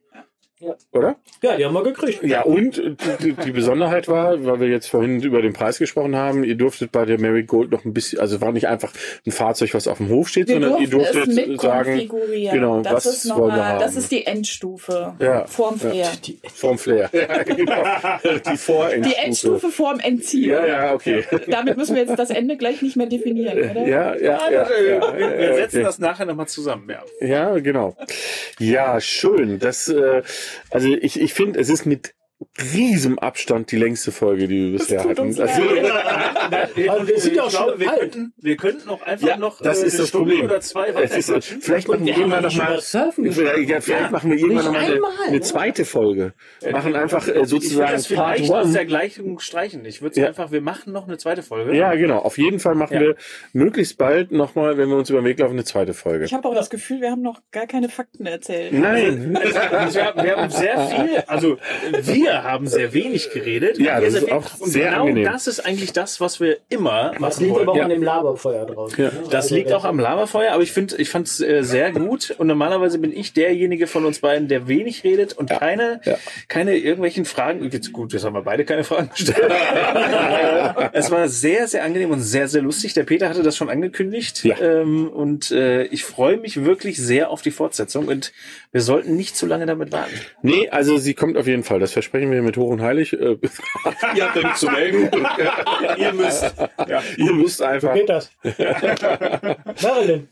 Oder? Ja, die haben wir gekriegt. Ja, und die, die Besonderheit war, weil wir jetzt vorhin über den Preis gesprochen haben, ihr durftet bei der Mary Gold noch ein bisschen, also war nicht einfach ein Fahrzeug, was auf dem Hof steht, Wir sondern ihr durftet sagen, genau, das was ist noch wollen wir haben. Das ist die Endstufe. Ja. Vorm Flair. vom Flair. (laughs) Ja, genau. Die Vorendstufe. Die Endstufe vorm Endziel. Ja, ja, okay. Damit müssen wir jetzt das Ende gleich nicht mehr definieren, oder? Ja, ja, ja. ja, wir, wir setzen okay. das nachher nochmal zusammen. Ja. Ja, genau. Ja, schön. Das, äh, also ich, ich finde, es ist mit riesem Abstand die längste Folge, die wir bisher hatten. Also, (laughs) Also wir sind ich auch glaube, schon wir alt. könnten, wir könnten auch einfach Ja, noch das äh, ist eine das Stunde Problem. oder zwei es ist, weiter vielleicht machen wir irgendwann noch mal, Surfen vielleicht, ja, vielleicht machen wir irgendwann noch mal eine, eine ne? zweite Folge. Machen einfach äh, Ich würde sozusagen das Part vielleicht aus One. der Gleichung streichen. Ich würde Ja. einfach, wir machen noch eine zweite Folge. Ja, genau. Auf jeden Fall machen Ja. wir möglichst bald nochmal, wenn wir uns über den Weg laufen, eine zweite Folge. Ich habe auch das Gefühl, wir haben noch gar keine Fakten erzählt. Nein. Also, (laughs) wir, haben, wir haben sehr viel, also wir haben sehr wenig geredet. Ja, Wir das ist auch und sehr genau angenehm. das ist eigentlich das, was wir immer Das machen liegt aber auch wollen. an dem Laberfeuer draußen. Ja. ne? Das Also liegt auch am Laberfeuer, aber ich finde, ich fand es äh, sehr gut. Und normalerweise bin ich derjenige von uns beiden, der wenig redet und keine, Ja. keine irgendwelchen Fragen. Jetzt gut, jetzt haben wir beide keine Fragen gestellt. (laughs) es war sehr, sehr angenehm und sehr, sehr lustig. Der Peter hatte das schon angekündigt. Ja. Ähm, und äh, ich freue mich wirklich sehr auf die Fortsetzung. Und wir sollten nicht zu lange damit warten. Nee, also sie kommt auf jeden Fall. Das versprechen wir mit Hoch und Heilig. Äh, (laughs) Ihr habt ja nichts zu melden. (laughs) Ihr müsst. Ja. Ihr müsst einfach. Geht das? (laughs) Marilyn.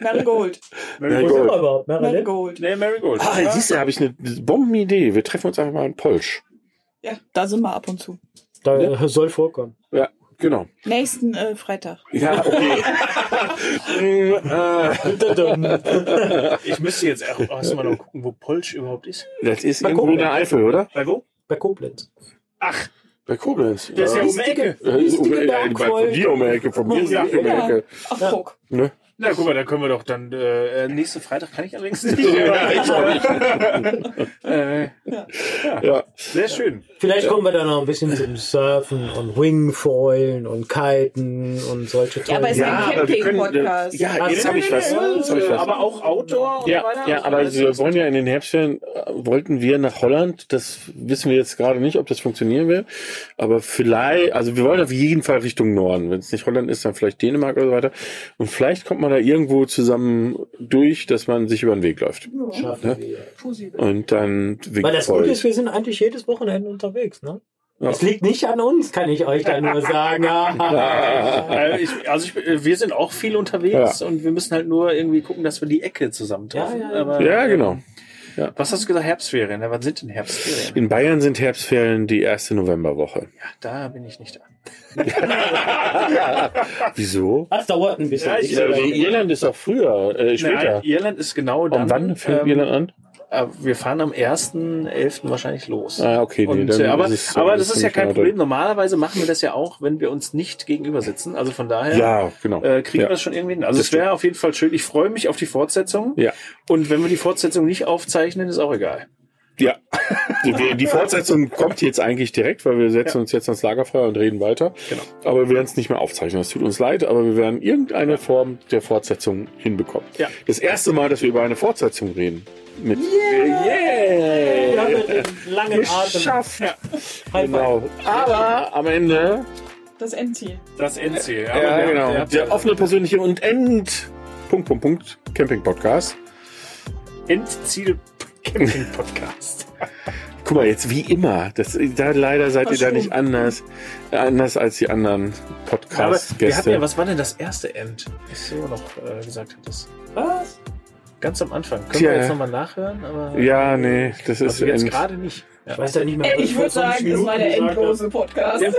Marigold. Wo sind wir Gold. überhaupt? Marilyn? Marigold. Nee, Marigold. Ah, siehst du, habe ich eine Bombenidee. Wir treffen uns einfach mal in Polsch. Ja, da sind wir ab und zu. Da äh, soll vorkommen. Ja, genau. Nächsten äh, Freitag. Ja, okay. (laughs) (laughs) Ich müsste jetzt auch erstmal noch gucken, wo Polsch überhaupt ist. das ist Bei irgendwo in der Koblenz. Eifel, oder? Bei wo? Bei Koblenz. Bei Koblenz. Das ist ja ja. um die Ecke. Äh, um, Riesige äh, bei- von dir um die Ecke, von mir ist Ja. um die. Ecke. Ach, guck. Ne? Na, guck mal, da können wir doch dann, äh, nächsten Freitag kann ich allerdings (laughs) nicht. äh, Ja. sehr schön. Vielleicht kommen wir dann noch ein bisschen zum Surfen und Wingfoilen und Kiten und solche Ja, aber es ist ein Camping-Podcast. Ja, jetzt habe ich was. Jetzt hab ich was. Aber auch Outdoor Ja, und so weiter? ja, aber wir wollen ja in den Herbstferien, äh, wollten wir nach Holland, das wissen wir jetzt gerade nicht, ob das funktionieren will, aber vielleicht, also wir wollen auf jeden Fall Richtung Norden. Wenn es nicht Holland ist, dann vielleicht Dänemark oder so weiter. Und vielleicht kommt man da irgendwo zusammen durch, dass man sich über den Weg läuft. Schaffen wir. Und dann Weil das Gute ist, wir sind eigentlich jedes Wochenende unterwegs, ne? Ja. Das liegt nicht an uns, kann ich euch da nur sagen. (laughs) Äh, also ich, äh, wir sind auch viel unterwegs und wir müssen halt nur irgendwie gucken, dass wir die Ecke zusammentreffen. Ja, ja, ja. Aber, Ja, genau. Was hast du gesagt? Herbstferien. Ja, wann sind denn Herbstferien? In Bayern sind Herbstferien die erste Novemberwoche. Ja, da bin ich nicht da. (laughs) Wieso? Das dauert ein bisschen. Ja, ich- Ja, also Irland ist auch früher, äh, später. Nein, Irland ist genau dann. Und wann fängt ähm, Irland an? äh, Wir fahren am 1.11. wahrscheinlich los. Ah, okay, nee, Und, dann äh, aber, ist es- aber das ist ja kein mehr Problem. Normalerweise machen wir das ja auch, wenn wir uns nicht gegenüber sitzen. Also von daher Ja, genau. äh, kriegen ja. wir das schon irgendwie hin. Also Das es wäre auf jeden Fall schön. Ich freue mich auf die Fortsetzung. Ja. Und wenn wir die Fortsetzung nicht aufzeichnen, ist auch egal. Ja. Die, die- Fortsetzung kommt jetzt eigentlich direkt, weil wir setzen uns jetzt ans Lagerfeuer und reden weiter. Genau. Aber wir werden es nicht mehr aufzeichnen. Es tut uns leid, aber wir werden irgendeine Form der Fortsetzung hinbekommen. Ja. Das erste Mal, dass wir über eine Fortsetzung reden. Mit Ja, mit dem langen Atem. Geschafft. High five. Genau. Aber am Ende, Das Endziel. Das Endziel. ja, genau, der offene, persönliche und End, Punkt, Punkt, Punkt, Camping Podcast. Endziel Camping Podcast. Guck mal, jetzt wie immer. Das, da, leider seid ihr da nicht anders, anders als die anderen Aber wir hatten Podcast-Gäste. ja, was war denn das erste End, was du noch äh, gesagt hattest? Was? Ganz am Anfang. Können Tja. wir jetzt nochmal nachhören? Aber Ja, nee, das ist also jetzt End. gerade nicht. Ja. Ich weiß ja nicht mehr, was Ich würde vor 20 sagen, das war der Minuten gesagt habe. endlose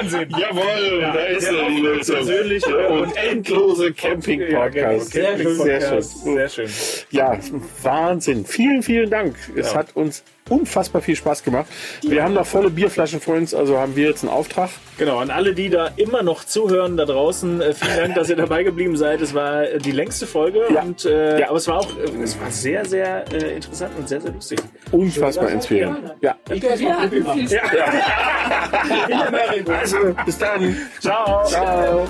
Wahnsinn! (laughs) Jawohl, da ist er, die Lösung. Persönliche und endlose Camping-Podcast. Sehr schön. Sehr schön. Ja, Wahnsinn. Vielen, vielen Dank. Es Ja. hat uns unfassbar viel Spaß gemacht. Wir haben noch volle Bierflaschen vor uns, also haben wir jetzt einen Auftrag. Genau, an alle, die da immer noch zuhören da draußen, äh, vielen Dank, dass ihr dabei geblieben seid. Es war äh, die längste Folge, Ja. und, äh, Ja. aber es war auch äh, es war sehr, sehr äh, interessant und sehr, sehr lustig. Unfassbar inspirierend. Ja. Wir hatten viel Spaß. (laughs) Also, bis dann. Ciao! Ciao.